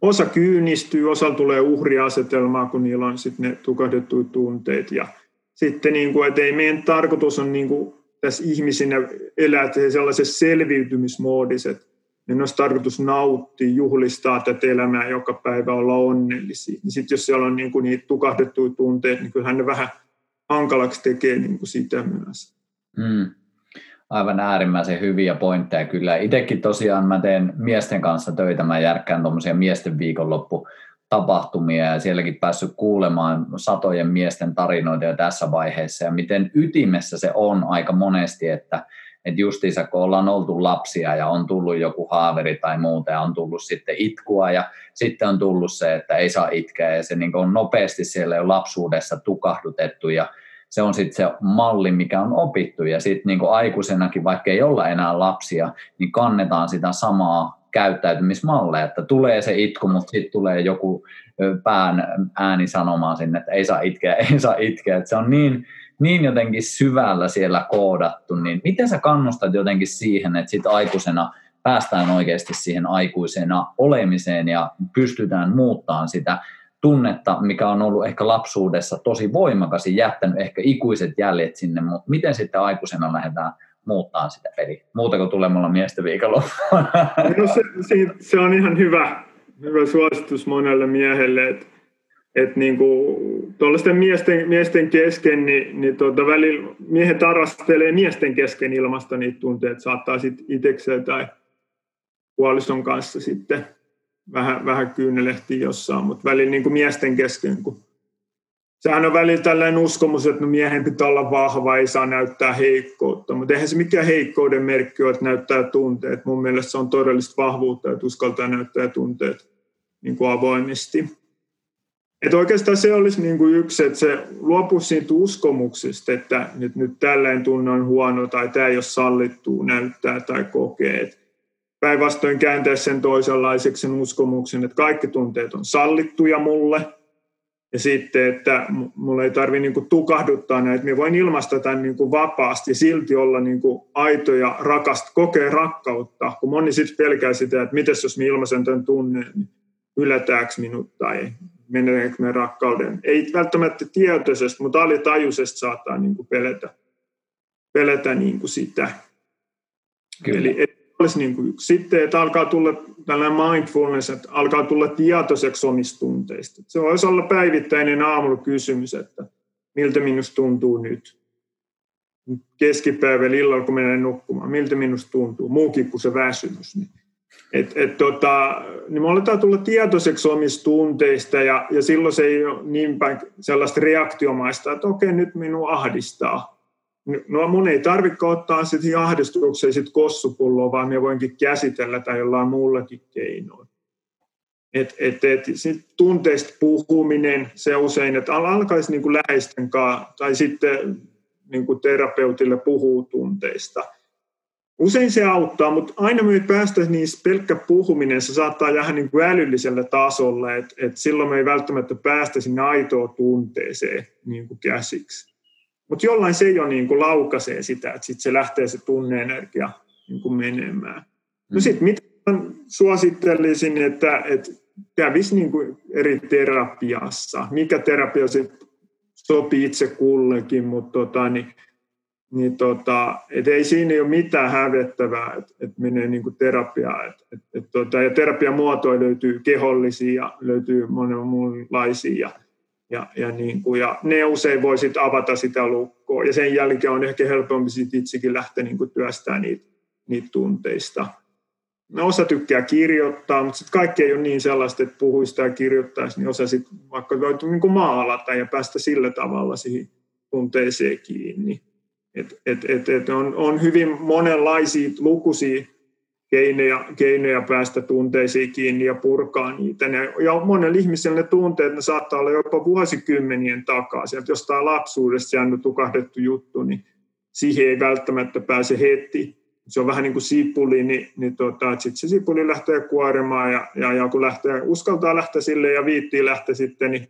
Osa kyynistyy, osa tulee uhriasetelmaa, kun niillä on sitten ne tukahdettuja tunteet. Ja sitten, niin kuin, että ei meidän tarkoitus on niin kuin, tässä ihmisinä elää sellaisessa selviytymismoodissa, että niin olisi tarkoitus nauttia, juhlistaa tätä elämää joka päivä, olla onnellisia. Niin sitten jos siellä on niin kuin niitä tukahdettuja tunteita, niin kyllähän ne vähän hankalaksi tekee niin kuin sitä myös. Mm aivan äärimmäisen hyviä pointteja kyllä. Itsekin tosiaan mä teen miesten kanssa töitä, mä järkkään tuommoisia miesten viikonloppu tapahtumia ja sielläkin päässyt kuulemaan satojen miesten tarinoita jo tässä vaiheessa ja miten ytimessä se on aika monesti, että että justiinsa kun ollaan oltu lapsia ja on tullut joku haaveri tai muuta ja on tullut sitten itkua ja sitten on tullut se, että ei saa itkeä ja se niin on nopeasti siellä jo lapsuudessa tukahdutettu ja se on sitten se malli, mikä on opittu. Ja sitten niin aikuisenakin, vaikka ei olla enää lapsia, niin kannetaan sitä samaa käyttäytymismalleja, että tulee se itku, mutta sitten tulee joku pään ääni sanomaan sinne, että ei saa itkeä, ei saa itkeä, että se on niin, niin jotenkin syvällä siellä koodattu, niin miten sä kannustat jotenkin siihen, että sitten aikuisena päästään oikeasti siihen aikuisena olemiseen ja pystytään muuttamaan sitä tunnetta, mikä on ollut ehkä lapsuudessa tosi voimakas ja jättänyt ehkä ikuiset jäljet sinne, mutta miten sitten aikuisena lähdetään muuttaa sitä peliä? Muuta kuin tulemalla miesten viikonloppuna. No se, se, se, on ihan hyvä, hyvä suositus monelle miehelle, että et niinku, tuollaisten miesten, miesten kesken, niin, niin tuota, välillä miehet arvostelee miesten kesken ilmasta niitä tunteita, saattaa sitten itsekseen tai puolison kanssa sitten vähän, vähän kyynelehtii jossain, mutta välillä niin kuin miesten kesken, kun sehän on välillä tällainen uskomus, että no miehen pitää olla vahva, ei saa näyttää heikkoutta, mutta eihän se mikään heikkouden merkki ole, että näyttää tunteet. Mun mielestä se on todellista vahvuutta, että uskaltaa näyttää tunteet niin kuin avoimesti. Että oikeastaan se olisi niin kuin yksi, että se luopuisi siitä uskomuksesta, että nyt, nyt tällainen tunne on huono tai tämä ei ole sallittu näyttää tai kokee päinvastoin kääntää sen toisenlaiseksi sen uskomuksen, että kaikki tunteet on sallittuja mulle. Ja sitten, että mulla ei tarvitse niin tukahduttaa näitä, mä voin ilmaista tämän niin kuin vapaasti, silti olla niin kuin aito ja rakast, kokea rakkautta. Kun moni sitten pelkää sitä, että miten jos mä ilmaisen tämän tunnen, niin ylätääkö minut tai meneekö me rakkauden. Ei välttämättä tietoisesti, mutta alitajuisesti saattaa niin kuin pelätä, pelätä niin kuin sitä. Kyllä. Eli olisi niin kuin yksi. Sitten, että alkaa tulla tällainen mindfulness, että alkaa tulla tietoiseksi omista tunteista. Se voisi olla päivittäinen aamulla kysymys, että miltä minusta tuntuu nyt. Keskipäivällä illalla, kun menen nukkumaan, miltä minusta tuntuu, muukin kuin se väsymys. Niin et, et tota, niin me aletaan tulla tietoiseksi omista tunteista ja, ja silloin se ei ole niin päin sellaista reaktiomaista, että okei, nyt minua ahdistaa. No mun ei tarvitse ottaa sitten ahdistukseen sit kossupulloa, vaan me voinkin käsitellä tai jollain muullakin keinoin. Et, et, et, sit tunteista puhuminen, se usein, että alkaisi niin läheisten kanssa, tai sitten niin kuin terapeutille puhuu tunteista – Usein se auttaa, mutta aina me ei päästä niissä pelkkä puhuminen, se saattaa jäädä niin kuin älylliselle tasolle, että et silloin me ei välttämättä päästä sinne aitoa tunteeseen niin kuin käsiksi. Mutta jollain se jo niin kuin laukaisee sitä, että sitten se lähtee se tunneenergia niin kuin menemään. No mm. sitten mitä suosittelisin, että, että kävisi niin kuin eri terapiassa. Mikä terapia sitten sopii itse kullekin, mutta tota, niin niin tota, et ei siinä ole mitään hävettävää, että et menee niin kuin terapiaan. Et, et, et tota, ja terapian muotoja löytyy kehollisia löytyy monenlaisia. Ja, ja, niin kuin, ja ne usein voi sit avata sitä lukkoa. Ja sen jälkeen on ehkä helpompi sit itsekin lähteä niin kuin työstämään niitä, niitä tunteista. No, osa tykkää kirjoittaa, mutta sitten kaikki ei ole niin sellaista, että puhuisi tai kirjoittaisi, niin osa sitten vaikka voi niin kuin maalata ja päästä sillä tavalla siihen tunteeseen kiinni. Et, et, et, et on, on hyvin monenlaisia lukuisia keinoja, keinoja päästä tunteisiin kiinni ja purkaa niitä. Ja monella ihmisellä ne tunteet ne saattaa olla jopa vuosikymmenien takaa. Sieltä jostain lapsuudesta jäänyt tukahdettu juttu, niin siihen ei välttämättä pääse heti. Se on vähän niin kuin sipuli, niin, niin tota, sitten se sipuli lähtee kuoremaan ja, ja, ja kun lähtee, uskaltaa lähteä sille ja viittiin lähteä sitten, niin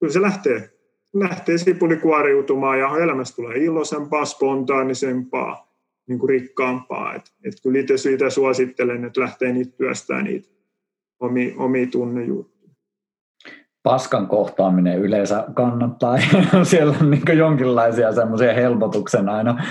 kyllä se lähtee lähtee sipuli kuoriutumaan ja elämästä tulee iloisempaa, spontaanisempaa, niin kuin rikkaampaa. Et, et kyllä itse siitä suosittelen, että lähtee niitä työstää niitä omia, omia tunnejuttuja. Paskan kohtaaminen yleensä kannattaa. Siellä on niin jonkinlaisia semmoisia helpotuksen aina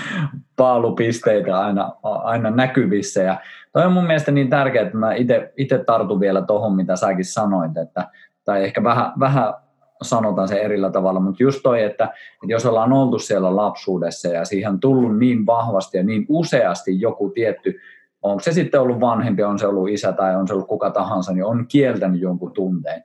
paalupisteitä aina, aina näkyvissä. Ja toi on mun mielestä niin tärkeää, että mä itse tartun vielä tuohon, mitä säkin sanoit, että, tai ehkä vähän, vähän sanotaan se erillä tavalla, mutta just toi, että, että jos ollaan oltu siellä lapsuudessa ja siihen on tullut niin vahvasti ja niin useasti joku tietty, onko se sitten ollut vanhempi, on se ollut isä tai on se ollut kuka tahansa, niin on kieltänyt jonkun tunteen.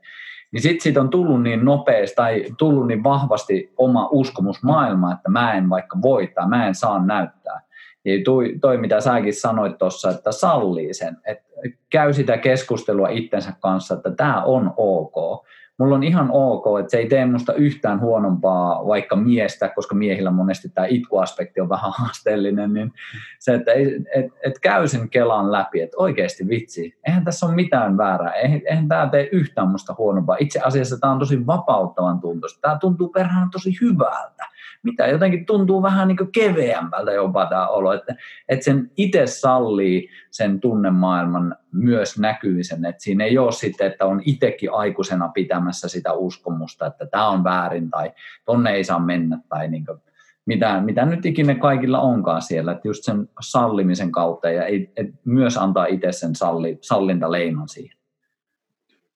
Niin sitten siitä on tullut niin nopeasti tai tullut niin vahvasti oma uskomus maailma, että mä en vaikka voi tai mä en saa näyttää. Ja toi, toi mitä säkin sanoit tuossa, että sallii sen, että käy sitä keskustelua itsensä kanssa, että tämä on ok mulla on ihan ok, että se ei tee musta yhtään huonompaa vaikka miestä, koska miehillä monesti tämä itkuaspekti on vähän haasteellinen, niin se, että et, et käy sen kelan läpi, että oikeasti vitsi, eihän tässä ole mitään väärää, eihän, eihän tämä tee yhtään musta huonompaa. Itse asiassa tämä on tosi vapauttavan tuntuista, tämä tuntuu perhana tosi hyvältä mitä jotenkin tuntuu vähän niin keveämpältä jopa tämä olo, että, että sen itse sallii sen tunnemaailman myös näkyvisen, että siinä ei ole sitten, että on itsekin aikuisena pitämässä sitä uskomusta, että tämä on väärin tai tonne ei saa mennä tai niin kuin, mitä, mitä nyt ikinä kaikilla onkaan siellä, että just sen sallimisen kautta ja ei, et myös antaa itse sen salli, leiman siihen.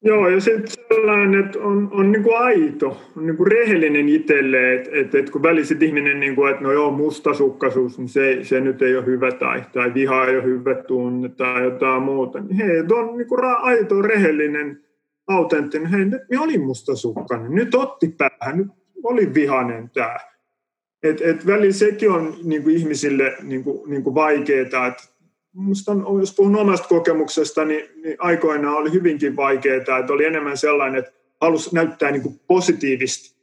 Joo, ja sitten sellainen, että on, on niin kuin aito, on niin kuin rehellinen itselle, että, että, että kun väliset ihminen, niin kuin, että no joo, mustasukkaisuus, niin se, se nyt ei ole hyvä tai, tai viha ei ole hyvä tunne tai jotain muuta, niin hei, on niin kuin aito, rehellinen, autenttinen, hei, nyt minä olin mustasukkainen, nyt otti päähän, nyt oli vihainen tämä. Et, et välillä sekin on niin kuin ihmisille niin kuin, niin kuin vaikeaa, että Musta on, jos puhun omasta kokemuksesta, niin, niin aikoinaan oli hyvinkin vaikeaa, että oli enemmän sellainen, että halusi näyttää niin kuin positiivista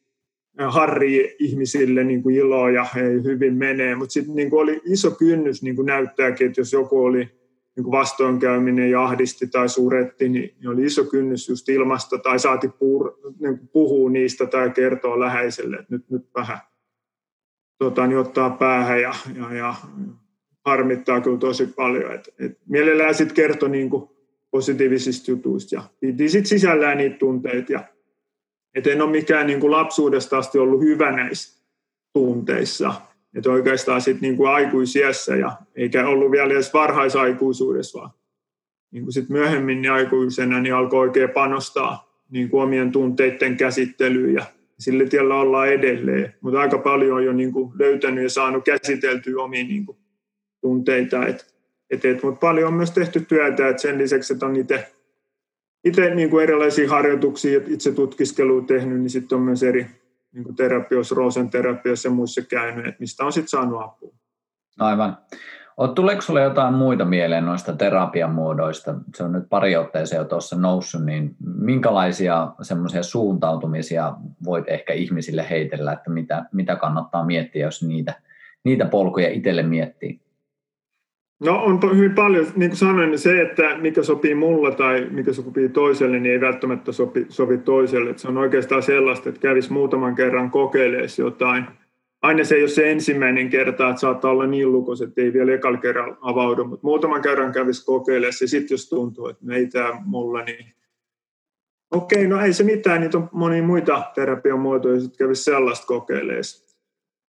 harri ihmisille niin kuin iloa ja hei, hyvin menee, mutta sitten niin oli iso kynnys niin kuin näyttääkin, että jos joku oli niin vastoinkäyminen ja ahdisti tai suretti, niin, niin oli iso kynnys just ilmasta tai saati puhua, niin puhua niistä tai kertoa läheiselle, että nyt, nyt vähän tota, niin ottaa päähän ja, ja, ja harmittaa kyllä tosi paljon. Et, et mielellään sitten kertoi niin positiivisista jutuista ja piti sitten sisällään niitä tunteita. Ja, et en ole mikään niin lapsuudesta asti ollut hyvä näissä tunteissa. Että oikeastaan sitten niin aikuisiässä ja eikä ollut vielä edes varhaisaikuisuudessa, vaan niin sit myöhemmin niin aikuisena niin alkoi oikein panostaa niin omien tunteiden käsittelyyn ja sillä tiellä ollaan edelleen. Mutta aika paljon on jo niin löytänyt ja saanut käsiteltyä omia niin kuin tunteita. Et, et, et, mutta paljon on myös tehty työtä, että sen lisäksi, että on itse itse niin kuin erilaisia harjoituksia itse tutkiskelua tehnyt, niin sitten on myös eri niin kuin terapioissa, Rosen terapiassa ja muissa käynyt, että mistä on sitten saanut apua. Aivan. Tuleeko sinulle jotain muita mieleen noista terapian muodoista? Se on nyt pari otteeseen jo tuossa noussut, niin minkälaisia semmoisia suuntautumisia voit ehkä ihmisille heitellä, että mitä, mitä kannattaa miettiä, jos niitä, niitä polkuja itselle miettii? No on hyvin paljon, niin kuin sanoin, niin se, että mikä sopii mulle tai mikä sopii toiselle, niin ei välttämättä sopi, sovi toiselle. Että se on oikeastaan sellaista, että kävisi muutaman kerran kokeilemaan jotain. Aina se ei ole se ensimmäinen kerta, että saattaa olla niin lukos, että ei vielä ekalla kerran avaudu, mutta muutaman kerran kävisi kokeilemaan ja sitten jos tuntuu, että no ei tämä mulle, niin okei, no ei se mitään, niitä on monia muita terapian muotoja, sitten kävisi sellaista kokeilemaan.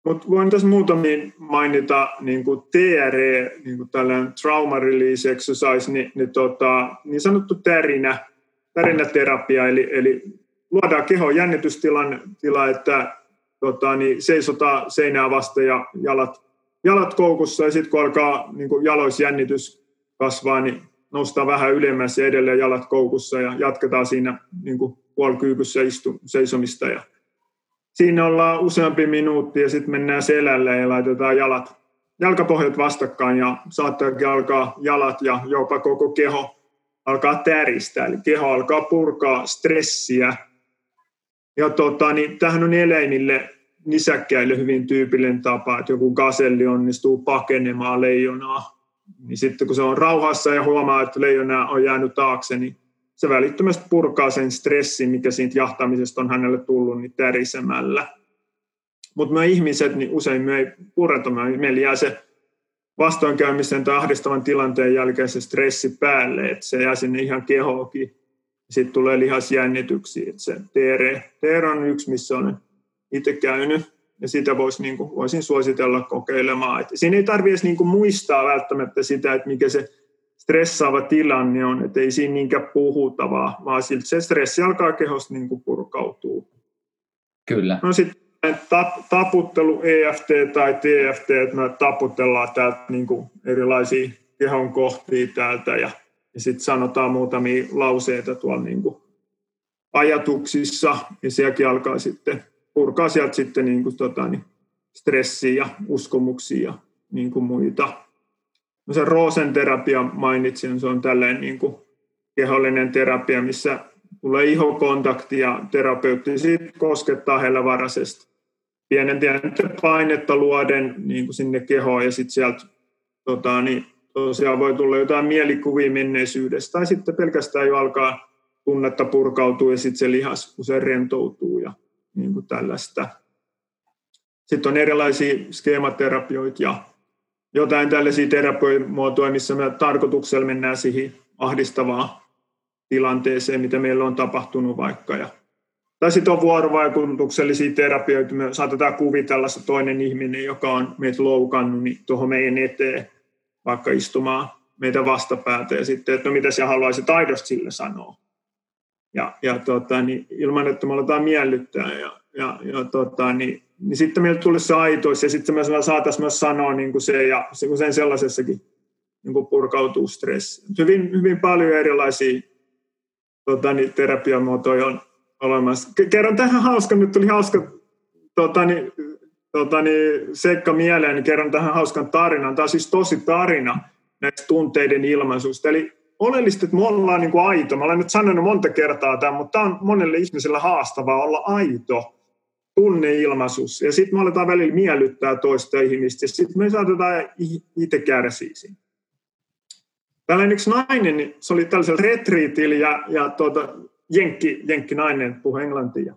Mutta voin tässä muutamiin mainita niin kuin TRE, niin kuin tällainen trauma release exercise, niin, niin, tota, niin sanottu tärinä, tärinäterapia, eli, eli luodaan jännitystilan, tila, että tota, niin seisotaan seinää vasten ja jalat, jalat koukussa, ja sitten kun alkaa niin kuin kasvaa, niin nostaa vähän ylemmäs ja edelleen jalat koukussa ja jatketaan siinä niin kuin puolikyykyssä istu, seisomista ja siinä ollaan useampi minuutti ja sitten mennään selälle ja laitetaan jalat, jalkapohjat vastakkain ja saattaakin alkaa jalat ja jopa koko keho alkaa täristää, eli keho alkaa purkaa stressiä. Ja tota, niin tämähän on eläimille, nisäkkäille hyvin tyypillinen tapa, että joku gaselli onnistuu pakenemaan leijonaa. Niin sitten kun se on rauhassa ja huomaa, että leijona on jäänyt taakse, niin se välittömästi purkaa sen stressin, mikä siitä jahtamisesta on hänelle tullut, niin tärisemällä. Mutta me ihmiset, niin usein me ei pureta, meillä jää se vastoinkäymisen tai ahdistavan tilanteen jälkeen se stressi päälle, että se jää sinne ihan kehoonkin. Sitten tulee lihasjännityksiä. Että se TR, TR on yksi, missä olen itse käynyt, ja sitä vois, niin kuin, voisin suositella kokeilemaan. Et siinä ei tarvitse niin muistaa välttämättä sitä, että mikä se stressaava tilanne on, että ei siinä niinkään puhuta, vaan, se stressi alkaa kehosta niin kuin purkautuu. Kyllä. No sitten tap, taputtelu, EFT tai TFT, että me taputellaan täältä niin kuin erilaisia kehon kohtia täältä ja, ja sitten sanotaan muutamia lauseita tuolla niin kuin ajatuksissa ja sielläkin alkaa sitten purkaa sieltä sitten niin kuin, tota, niin stressiä uskomuksia ja niin kuin muita No sen Rosen terapia mainitsin, se on tällainen niin kuin kehollinen terapia, missä tulee ihokontakti ja terapeutti siitä koskettaa hellävaraisesti. Pienen painetta luoden niin kuin sinne kehoon ja sitten sieltä tota, niin, tosiaan voi tulla jotain mielikuvia menneisyydestä tai sitten pelkästään jo alkaa tunnetta purkautua ja sitten se lihas usein rentoutuu ja niin kuin tällaista. Sitten on erilaisia skeematerapioita ja jotain tällaisia terapiamuotoja, missä me tarkoituksella mennään siihen ahdistavaan tilanteeseen, mitä meillä on tapahtunut vaikka. Ja, tai sitten on vuorovaikutuksellisia terapioita, me saatetaan kuvitella se toinen ihminen, joka on meitä loukannut, niin tuohon meidän eteen vaikka istumaan meitä vastapäätä ja sitten, että no mitä sä haluaisit aidosti sille sanoa. Ja, ja tota, niin ilman, että me aletaan miellyttää ja, ja, ja tota, niin niin sitten meillä tulisi se aitois ja sitten me saataisiin myös sanoa niin kuin se ja se, kun sen sellaisessakin niin kuin purkautuu stressi. Hyvin, hyvin paljon erilaisia tota, niin, terapiamuotoja on olemassa. Kerron tähän hauska, nyt tuli hauska tota, niin, tota, niin, seikka mieleen, niin kerron tähän hauskan tarinan. Tämä on siis tosi tarina näistä tunteiden ilmaisuista. Eli oleellista, että me ollaan niin kuin aito. Mä olen nyt sanonut monta kertaa tämän, mutta tämä on monelle ihmiselle haastavaa olla aito tunneilmaisus. Ja sitten me aletaan välillä miellyttää toista ihmistä, sitten me saatetaan itse kärsiä siinä. tällainen yksi nainen, niin se oli tällaisella retriitillä ja, ja tuota, jenkki, jenkki nainen puhui englantia.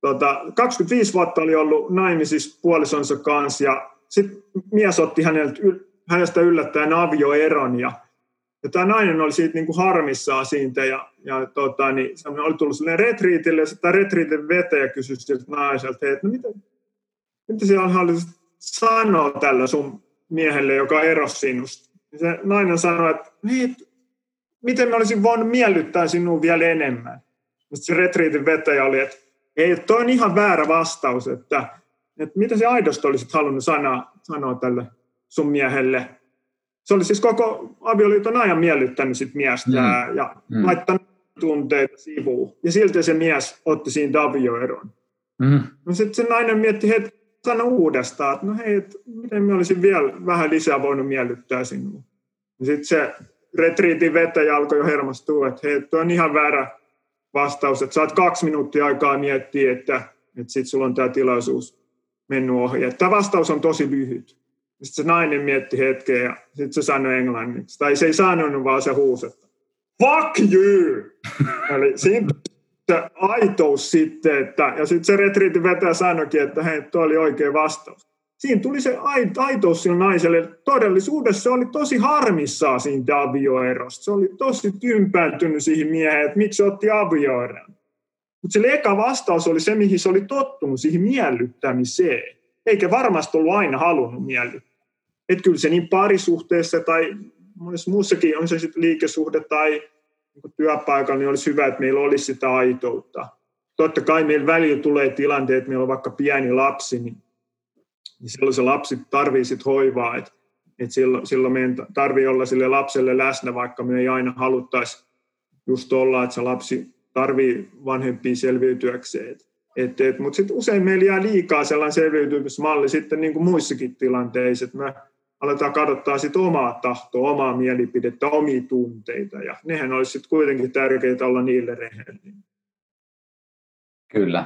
Tuota, 25 vuotta oli ollut naimisissa puolisonsa kanssa ja sitten mies otti häneltä, hänestä yllättäen avioeron ja, ja tämä nainen oli siitä niin kuin harmissaan siitä ja, ja tota, niin, oli tullut sellainen retriitille ja tämä retriitin vetäjä kysyi siltä naiselta, että no mitä, mitä siellä haluaisit sanoa tällä sun miehelle, joka erosi sinusta? Ja se nainen sanoi, että niin, miten mä olisin voinut miellyttää sinua vielä enemmän. Sitten se retriitin vetäjä oli, että ei, toi on ihan väärä vastaus, että, että mitä se aidosti olisit halunnut sanoa, sanoa tälle sun miehelle. Se oli siis koko avioliiton ajan miellyttänyt sit miestä mm. ja mm. laittanut tunteita sivuun. Ja silti se mies otti siinä avioeron. Mm. No sitten se nainen mietti heti sano uudestaan, että no hei, että miten me olisin vielä vähän lisää voinut miellyttää sinua. Ja sitten se retriitin vetäjä alkoi jo hermostua, että hei, tuo on ihan väärä vastaus, että saat kaksi minuuttia aikaa miettiä, että, että sitten sulla on tämä tilaisuus mennyt ohi. Tämä vastaus on tosi lyhyt. Sitten se nainen mietti hetken ja sitten se sanoi englanniksi. Tai se ei sanonut, vaan se huusi, että fuck you! Eli siinä se aitous sitten, että, ja sitten se retriitin vetäjä sanoikin, että hei, tuo oli oikea vastaus. Siinä tuli se aitous sille naiselle. Todellisuudessa se oli tosi harmissaan siitä avioerosta. Se oli tosi tympääntynyt siihen mieheen, että miksi se otti avioeron. Mutta se eka vastaus oli se, mihin se oli tottunut, siihen miellyttämiseen. Eikä varmasti ollut aina halunnut miellyttää. Että kyllä se niin parisuhteessa tai monessa muussakin, on se sitten liikesuhde tai niin työpaikalla, niin olisi hyvä, että meillä olisi sitä aitoutta. Totta kai meillä välillä tulee tilanteet, että meillä on vaikka pieni lapsi, niin, niin silloin se lapsi tarvii sit hoivaa, että, että silloin, silloin meidän tarvii olla sille lapselle läsnä, vaikka me ei aina haluttaisi just olla, että se lapsi tarvii vanhempia selviytyäkseen. Et, et, mutta sitten usein meillä jää liikaa sellainen selviytymismalli sitten niin kuin muissakin tilanteissa, että me aletaan kadottaa sit omaa tahtoa, omaa mielipidettä, omia tunteita, ja nehän olisi sitten kuitenkin tärkeää olla niille rehellinen. Kyllä,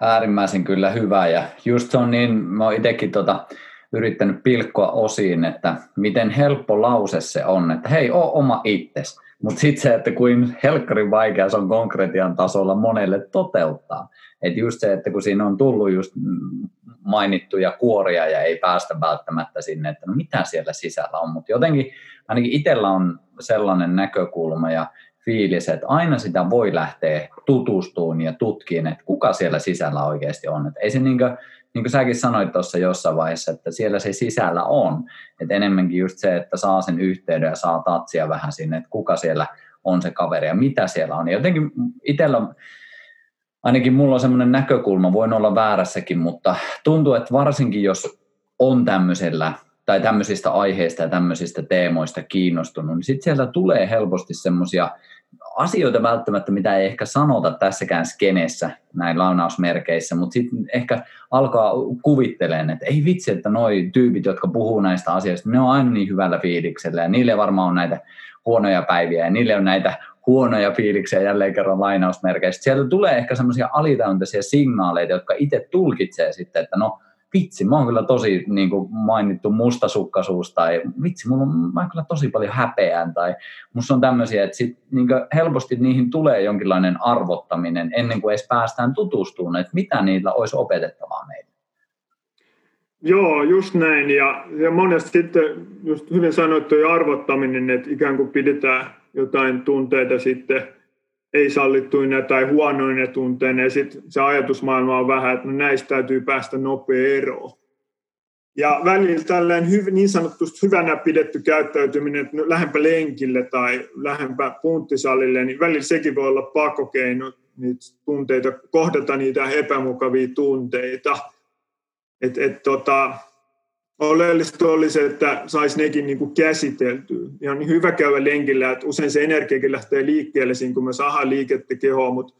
äärimmäisen kyllä hyvä, ja just on niin, mä oon itsekin tota, yrittänyt pilkkoa osiin, että miten helppo lause se on, että hei, oo oma itses. Mutta sitten se, että kuin helkkarin vaikea se on konkretian tasolla monelle toteuttaa. Että just se, että kun siinä on tullut just mainittuja kuoria ja ei päästä välttämättä sinne, että no mitä siellä sisällä on. Mutta jotenkin ainakin itsellä on sellainen näkökulma ja fiilis, että aina sitä voi lähteä tutustumaan ja tutkiin, että kuka siellä sisällä oikeasti on. Että ei se niin kuin, niin kuin säkin sanoit tuossa jossain vaiheessa, että siellä se sisällä on. Että enemmänkin just se, että saa sen yhteyden ja saa tatsia vähän sinne, että kuka siellä on se kaveri ja mitä siellä on. Jotenkin itsellä ainakin mulla on semmoinen näkökulma, voin olla väärässäkin, mutta tuntuu, että varsinkin jos on tämmöisellä tai tämmöisistä aiheista ja tämmöisistä teemoista kiinnostunut, niin sitten sieltä tulee helposti semmoisia asioita välttämättä, mitä ei ehkä sanota tässäkään skeneessä näin launausmerkeissä, mutta sitten ehkä alkaa kuvitteleen, että ei vitsi, että noi tyypit, jotka puhuu näistä asioista, ne on aina niin hyvällä fiiliksellä ja niille varmaan on näitä huonoja päiviä ja niille on näitä huonoja fiiliksiä jälleen kerran lainausmerkeistä. Sieltä tulee ehkä semmoisia alitäyntäisiä signaaleita, jotka itse tulkitsee sitten, että no vitsi, mä oon kyllä tosi niin kuin mainittu mustasukkaisuus tai vitsi, mulla on, mä kyllä tosi paljon häpeään tai musta on tämmöisiä, että sit, niin helposti niihin tulee jonkinlainen arvottaminen ennen kuin edes päästään tutustumaan, että mitä niillä olisi opetettavaa meille. Joo, just näin. Ja, ja monesti sitten just hyvin sanottu arvottaminen, että ikään kuin pidetään jotain tunteita sitten ei sallittuina tai huonoina tunteina, ja sitten se ajatusmaailma on vähän, että no näistä täytyy päästä nopea eroon. Ja välillä tällainen hyv, niin sanotusti hyvänä pidetty käyttäytyminen, että no lähempä lenkille tai lähempä punttisalille, niin välillä sekin voi olla pakokeino niitä tunteita, kohdata niitä epämukavia tunteita. Et, et, tota, oleellista oli se, että saisi nekin niin kuin käsiteltyä. Niin hyvä käydä lenkillä, että usein se energiakin lähtee liikkeelle siinä, kun me saadaan liikettä kehoon, mutta,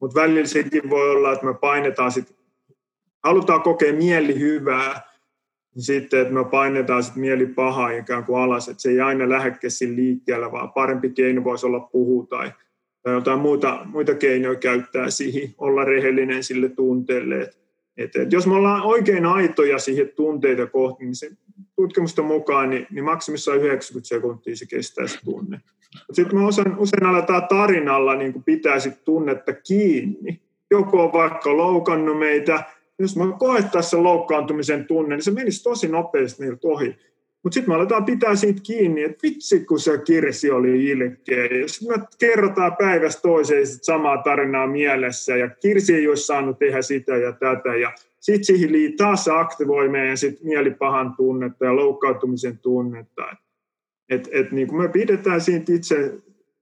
mutta välillä sekin voi olla, että me painetaan sit, halutaan kokea mieli hyvää, niin sitten, että me painetaan sit mieli pahaa ikään kuin alas, että se ei aina lähde siinä liikkeellä, vaan parempi keino voisi olla puhua tai, tai jotain muuta, muita keinoja käyttää siihen, olla rehellinen sille tunteelle, että et, et jos me ollaan oikein aitoja siihen tunteita kohti, niin se tutkimusten mukaan niin, niin maksimissaan 90 sekuntia se kestää se tunne. Sitten me usein, usein aletaan tarinalla niin kuin pitää sit tunnetta kiinni. Joku on vaikka loukannut meitä, jos me koettaisiin sen loukkaantumisen tunne, niin se menisi tosi nopeasti niiltä ohi. Mutta sitten me aletaan pitää siitä kiinni, että vitsi kun se kirsi oli ilkeä. Ja sitten me kerrotaan päivästä toiseen sit samaa tarinaa mielessä ja kirsi ei olisi saanut tehdä sitä ja tätä. Ja sitten siihen taas aktivoi meidän sit mielipahan tunnetta ja loukkaantumisen tunnetta. Et, et, niin me pidetään siitä itse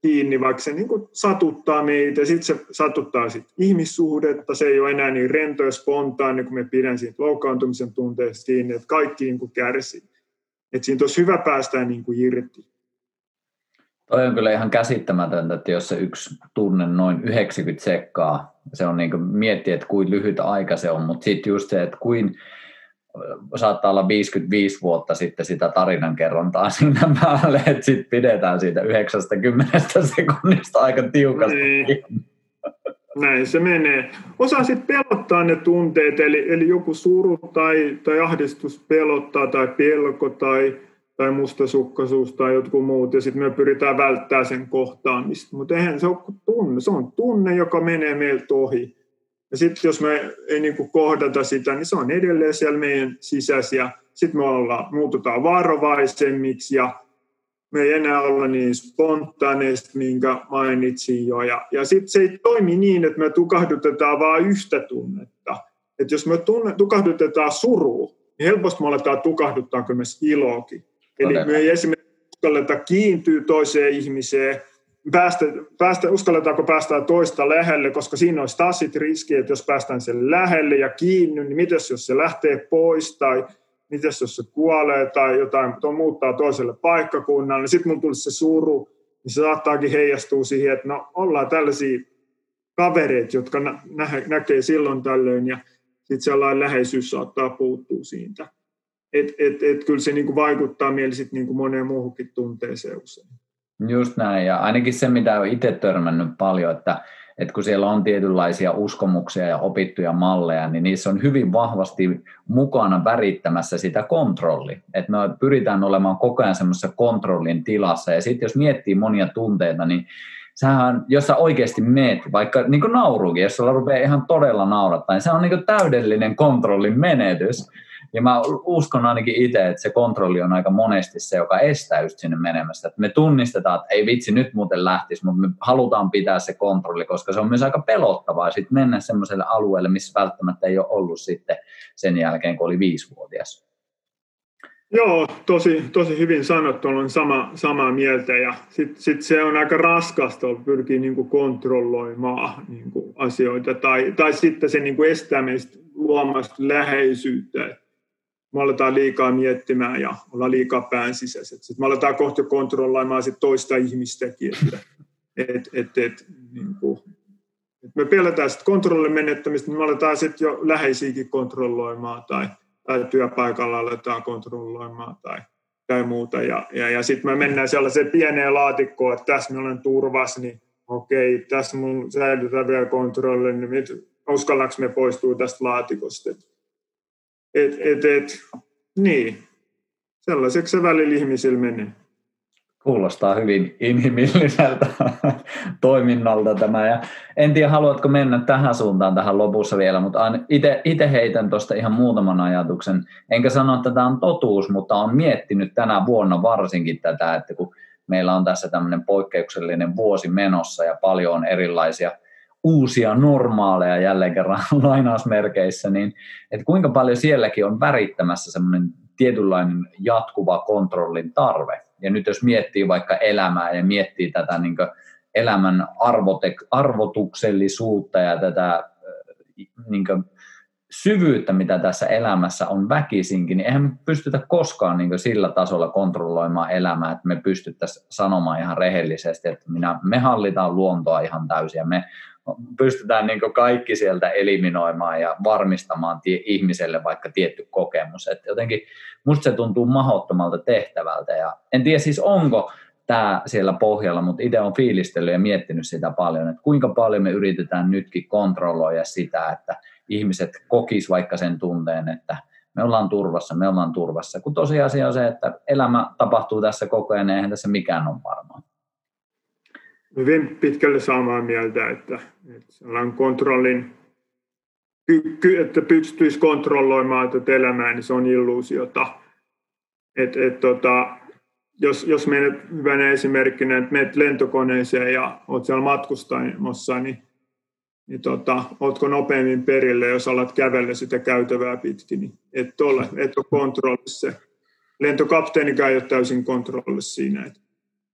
kiinni, vaikka se niin satuttaa meitä, sitten se satuttaa sit ihmissuhdetta, se ei ole enää niin rento ja spontaani, kun me pidän siitä loukkaantumisen tunteesta kiinni, että kaikki niin kärsii. Että siitä olisi hyvä päästä niin kuin irti. Toi on kyllä ihan käsittämätöntä, että jos se yksi tunne noin 90 sekkaa, se on niin kuin miettiä, että kuin lyhyt aika se on, mutta sitten just se, että kuin saattaa olla 55 vuotta sitten sitä tarinankerrontaa siinä päälle, että sitten pidetään siitä 90 sekunnista aika tiukasti. Niin. Näin se menee. Osa sitten pelottaa ne tunteet, eli, eli joku suru tai, tai ahdistus pelottaa tai pelko tai, tai mustasukkaisuus tai jotkut muut, ja sitten me pyritään välttämään sen kohtaamista. Mutta eihän se ole tunne, se on tunne, joka menee meiltä ohi. Ja sitten jos me ei niinku kohdata sitä, niin se on edelleen siellä meidän sisässä, ja sitten me ollaan, muututaan varovaisemmiksi, ja me ei enää olla niin spontaaneista, minkä mainitsin jo. Ja, ja sitten se ei toimi niin, että me tukahdutetaan vain yhtä tunnetta. Että jos me tunne, tukahdutetaan surua, niin helposti me aletaan tukahduttaa myös iloakin. Eli me ei esimerkiksi uskalleta kiintyä toiseen ihmiseen, päästä, päästä, uskalletaanko päästä toista lähelle, koska siinä olisi taas riski, että jos päästään sen lähelle ja kiinni, niin mitäs jos se lähtee pois tai mitäs jos se kuolee tai jotain to, muuttaa toiselle paikkakunnalle, niin sitten mun tulisi se suru, niin se saattaakin heijastua siihen, että no ollaan tällaisia kavereita, jotka nä- nä- näkee silloin tällöin ja sitten sellainen läheisyys saattaa puuttua siitä. Et, et, et kyllä se niinku vaikuttaa mieli sit niinku moneen muuhunkin tunteeseen usein. Just näin, ja ainakin se, mitä olen itse törmännyt paljon, että että kun siellä on tietynlaisia uskomuksia ja opittuja malleja, niin niissä on hyvin vahvasti mukana värittämässä sitä kontrolli. Että me pyritään olemaan koko ajan semmoisessa kontrollin tilassa. Ja sitten jos miettii monia tunteita, niin sähän, jos sä oikeasti meet, vaikka niin kuin naurukin, jos sulla rupeaa ihan todella naurattaa, niin se on niin kuin täydellinen kontrollin menetys. Ja mä uskon ainakin itse, että se kontrolli on aika monesti se, joka estää just sinne menemästä. Että me tunnistetaan, että ei vitsi, nyt muuten lähtisi, mutta me halutaan pitää se kontrolli, koska se on myös aika pelottavaa sitten mennä semmoiselle alueelle, missä välttämättä ei ole ollut sitten sen jälkeen, kun oli viisivuotias. Joo, tosi, tosi hyvin sanottu, olen sama, samaa mieltä ja sitten sit se on aika raskasta pyrkiä niinku kontrolloimaan niinku asioita tai, tai sitten se niinku estää meistä luomasta läheisyyttä me aletaan liikaa miettimään ja ollaan liikaa pään sisäiset. Sitten me aletaan kohta kontrolloimaan sit toista ihmistäkin, että et, et, et, niin kuin, et me pelätään sitten kontrollin menettämistä, niin me aletaan sitten jo läheisiäkin kontrolloimaan tai, tai työpaikalla aletaan kontrolloimaan tai, tai muuta. Ja, ja, ja sitten me mennään sellaiseen pieneen laatikkoon, että tässä me olen turvassa, niin okei, tässä mun säilytään vielä kontrolli, niin uskallanko me poistua tästä laatikosta. Et, et, et, niin, sellaiseksi se välillä ihmisillä menee. Kuulostaa hyvin inhimilliseltä toiminnalta tämä. Ja en tiedä, haluatko mennä tähän suuntaan tähän lopussa vielä, mutta itse heitän tuosta ihan muutaman ajatuksen. Enkä sano, että tämä on totuus, mutta olen miettinyt tänä vuonna varsinkin tätä, että kun meillä on tässä tämmöinen poikkeuksellinen vuosi menossa ja paljon on erilaisia – uusia normaaleja jälleen kerran lainausmerkeissä, niin että kuinka paljon sielläkin on värittämässä semmoinen tietynlainen jatkuva kontrollin tarve. Ja nyt jos miettii vaikka elämää ja miettii tätä niin elämän arvotek- arvotuksellisuutta ja tätä niin syvyyttä, mitä tässä elämässä on väkisinkin, niin eihän me pystytä koskaan niin sillä tasolla kontrolloimaan elämää, että me pystyttäisiin sanomaan ihan rehellisesti, että minä, me hallitaan luontoa ihan täysin ja me pystytään niin kaikki sieltä eliminoimaan ja varmistamaan tie, ihmiselle vaikka tietty kokemus. Et jotenkin musta se tuntuu mahdottomalta tehtävältä ja en tiedä siis onko tämä siellä pohjalla, mutta itse on fiilistellyt ja miettinyt sitä paljon, että kuinka paljon me yritetään nytkin kontrolloida sitä, että ihmiset kokis vaikka sen tunteen, että me ollaan turvassa, me ollaan turvassa. Kun tosiasia on se, että elämä tapahtuu tässä koko ajan, eihän tässä mikään ole varmaa. Hyvin pitkälle samaa mieltä, että, että sellainen kontrollin, että pystyisi kontrolloimaan tätä elämää, niin se on illuusiota. Et, et, tota, jos, jos menet hyvänä esimerkkinä, että menet lentokoneeseen ja olet siellä matkustamassa, niin, niin tota, oletko nopeammin perille, jos alat kävellä sitä käytävää pitkin, niin et ole, et ole kontrollissa. Lentokapteenikaan ei ole täysin kontrollissa siinä, että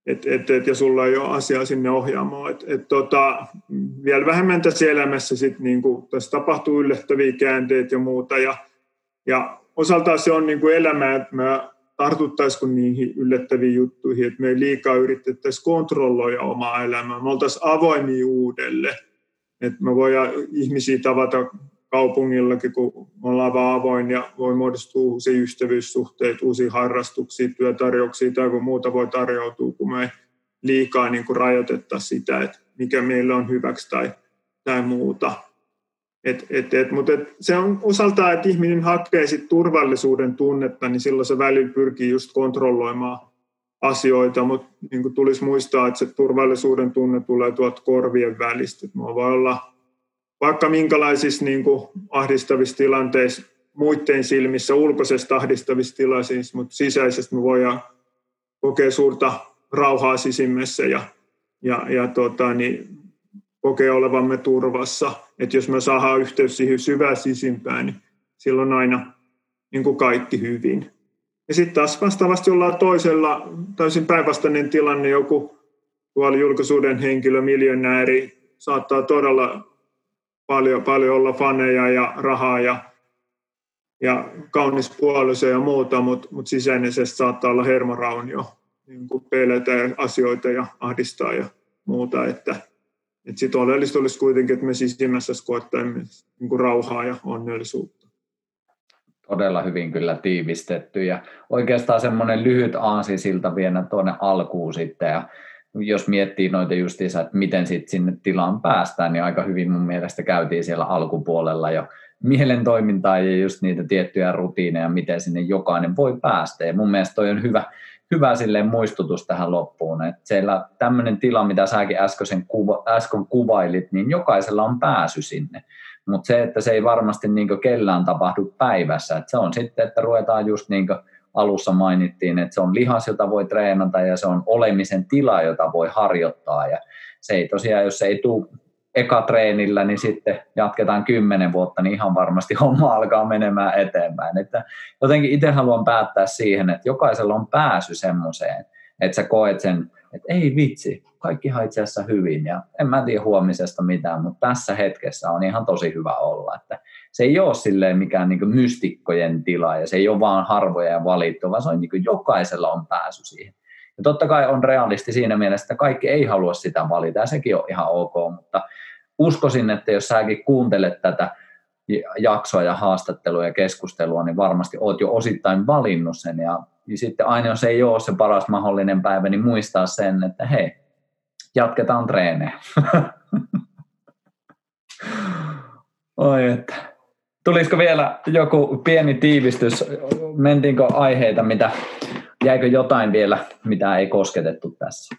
et, et, et, ja sulla ei ole asiaa sinne ohjaamaan. Et, et, tota, vielä vähemmän tässä elämässä sit, niin kuin, tässä tapahtuu yllättäviä käänteitä ja muuta, ja, ja osaltaan se on niin kuin elämää, että me tartuttaisiko niihin yllättäviin juttuihin, että me ei liikaa yritettäisi kontrolloida omaa elämää. Me oltaisiin avoimia uudelle. Että me voidaan ihmisiä tavata kaupungillakin, kun ollaan vaan avoin ja voi muodostua uusia ystävyyssuhteita, uusia harrastuksia, työtarjouksia tai kun muuta voi tarjoutua, kun me ei liikaa niin kuin rajoitetta sitä, että mikä meillä on hyväksi tai, tai muuta. Et, et, et, mutta et se on osaltaan, että ihminen hakee sit turvallisuuden tunnetta, niin silloin se välillä pyrkii just kontrolloimaan asioita, mutta niin tulisi muistaa, että se turvallisuuden tunne tulee tuolta korvien välistä. Et voi olla vaikka minkälaisissa niin kuin ahdistavissa tilanteissa muiden silmissä, ulkoisesta ahdistavissa tilanteissa, mutta sisäisesti me voidaan kokea suurta rauhaa sisimmässä ja, ja, ja tota, niin kokea olevamme turvassa. Että jos me saadaan yhteys siihen syvään sisimpään, niin silloin aina niin kuin kaikki hyvin. Ja sitten taas vastaavasti ollaan toisella, täysin päinvastainen tilanne, joku tuolla julkisuuden henkilö, miljonääri, saattaa todella paljon, paljon olla faneja ja rahaa ja, ja kaunis puoliso ja muuta, mutta mut sisäisesti saattaa olla hermoraunio, niin kuin pelätä asioita ja ahdistaa ja muuta, että et sit oleellista olisi kuitenkin, että me sisimmässä koettaisimme niin kuin rauhaa ja onnellisuutta. Todella hyvin kyllä tiivistetty ja oikeastaan semmoinen lyhyt siltä vielä tuonne alkuun sitten ja jos miettii noita justiinsa, että miten sitten sinne tilaan päästään, niin aika hyvin mun mielestä käytiin siellä alkupuolella jo mielen toimintaa ja just niitä tiettyjä rutiineja, miten sinne jokainen voi päästä. Ja mun mielestä toi on hyvä, hyvä silleen muistutus tähän loppuun, että siellä tämmöinen tila, mitä säkin äsken, kuva, äsken kuvailit, niin jokaisella on pääsy sinne. Mutta se, että se ei varmasti niin kellään tapahdu päivässä, että se on sitten, että ruvetaan just niin alussa mainittiin, että se on lihas, jota voi treenata ja se on olemisen tila, jota voi harjoittaa ja se ei tosiaan, jos se ei tule eka treenillä, niin sitten jatketaan kymmenen vuotta, niin ihan varmasti homma alkaa menemään eteenpäin. Että jotenkin itse haluan päättää siihen, että jokaisella on pääsy semmoiseen, että sä koet sen, että ei vitsi, kaikki itse asiassa hyvin ja en mä tiedä huomisesta mitään, mutta tässä hetkessä on ihan tosi hyvä olla. Että se ei ole silleen mikään niin mystikkojen tila ja se ei ole vaan harvoja ja valittu, vaan se on niin jokaisella on pääsy siihen. Ja totta kai on realisti siinä mielessä, että kaikki ei halua sitä valita ja sekin on ihan ok, mutta uskoisin, että jos säkin kuuntelet tätä jaksoa ja haastattelua ja keskustelua, niin varmasti oot jo osittain valinnut sen ja, ja sitten aina jos ei ole se paras mahdollinen päivä, niin muistaa sen, että hei, jatketaan treenejä. Oi että. Tulisiko vielä joku pieni tiivistys? Mentiinkö aiheita, mitä, jäikö jotain vielä, mitä ei kosketettu tässä?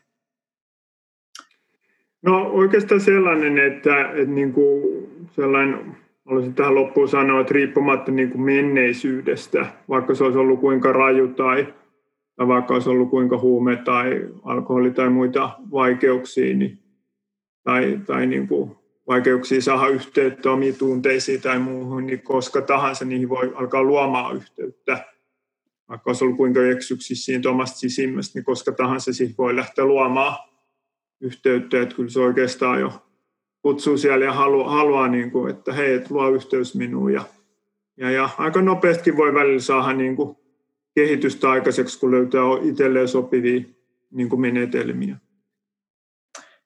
No oikeastaan sellainen, että, että niin kuin sellainen, olisin tähän loppuun sanoa, että riippumatta niin kuin menneisyydestä, vaikka se olisi ollut kuinka raju tai, tai vaikka olisi ollut kuinka huume tai alkoholi tai muita vaikeuksia, niin, tai, tai niin kuin vaikeuksia saada yhteyttä omiin tunteisiin tai muuhun, niin koska tahansa niihin voi alkaa luomaan yhteyttä. Vaikka olisi ollut kuinka eksyksissä siitä omasta sisimmästä, niin koska tahansa siihen voi lähteä luomaan yhteyttä. Että kyllä se oikeastaan jo kutsuu siellä ja haluaa, haluaa niin kuin, että hei, et luo yhteys minuun. Ja, ja, ja aika nopeasti voi välillä saada niin kuin kehitystä aikaiseksi, kun löytää itselleen sopivia niin kuin menetelmiä.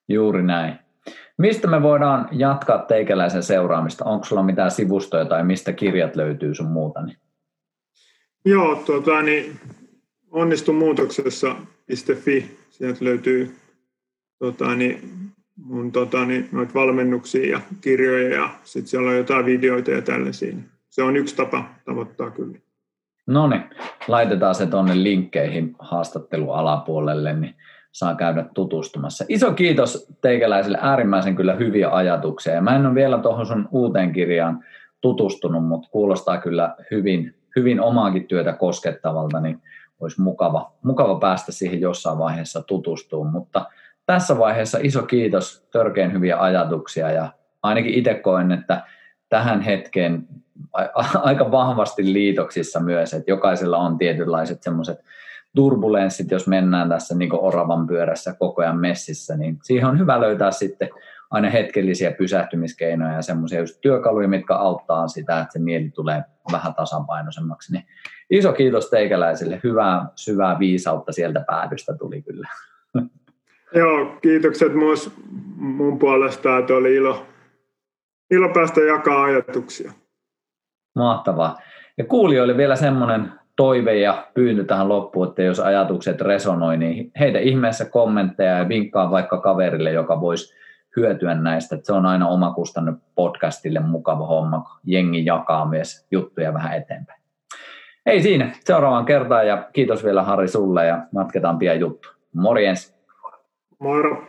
Juuri näin. Mistä me voidaan jatkaa teikäläisen seuraamista? Onko sulla mitään sivustoja tai mistä kirjat löytyy sun muuta? Joo, tuota, niin onnistu muutoksessa.fi. Sieltä löytyy tuota, niin, mun tuota, niin, noita valmennuksia ja kirjoja ja sitten siellä on jotain videoita ja tällaisia. se on yksi tapa tavoittaa kyllä. No niin, laitetaan se tuonne linkkeihin haastattelu alapuolelle, niin saa käydä tutustumassa. Iso kiitos teikäläisille, äärimmäisen kyllä hyviä ajatuksia. Ja mä en ole vielä tuohon sun uuteen kirjaan tutustunut, mutta kuulostaa kyllä hyvin, hyvin omaakin työtä koskettavalta, niin olisi mukava, mukava päästä siihen jossain vaiheessa tutustumaan. Mutta tässä vaiheessa iso kiitos, törkeän hyviä ajatuksia ja ainakin itse koen, että tähän hetkeen aika vahvasti liitoksissa myös, että jokaisella on tietynlaiset semmoiset turbulenssit, jos mennään tässä niin oravan pyörässä koko ajan messissä, niin siihen on hyvä löytää sitten aina hetkellisiä pysähtymiskeinoja ja semmoisia just työkaluja, mitkä auttaa sitä, että se mieli tulee vähän tasapainoisemmaksi. Niin iso kiitos teikäläisille, hyvää syvää viisautta sieltä päädystä tuli kyllä. Joo, kiitokset myös mun puolesta, että oli ilo, ilo päästä jakaa ajatuksia. Mahtavaa. Ja kuulijoille vielä semmoinen toive ja pyyntö tähän loppuun, että jos ajatukset resonoi, niin heitä ihmeessä kommentteja ja vinkkaa vaikka kaverille, joka voisi hyötyä näistä. Se on aina oma kustanne podcastille mukava homma, kun jengi jakaa myös juttuja vähän eteenpäin. Ei siinä, seuraavaan kertaan ja kiitos vielä Harri sulle ja jatketaan pian juttu. Morjens! Moro!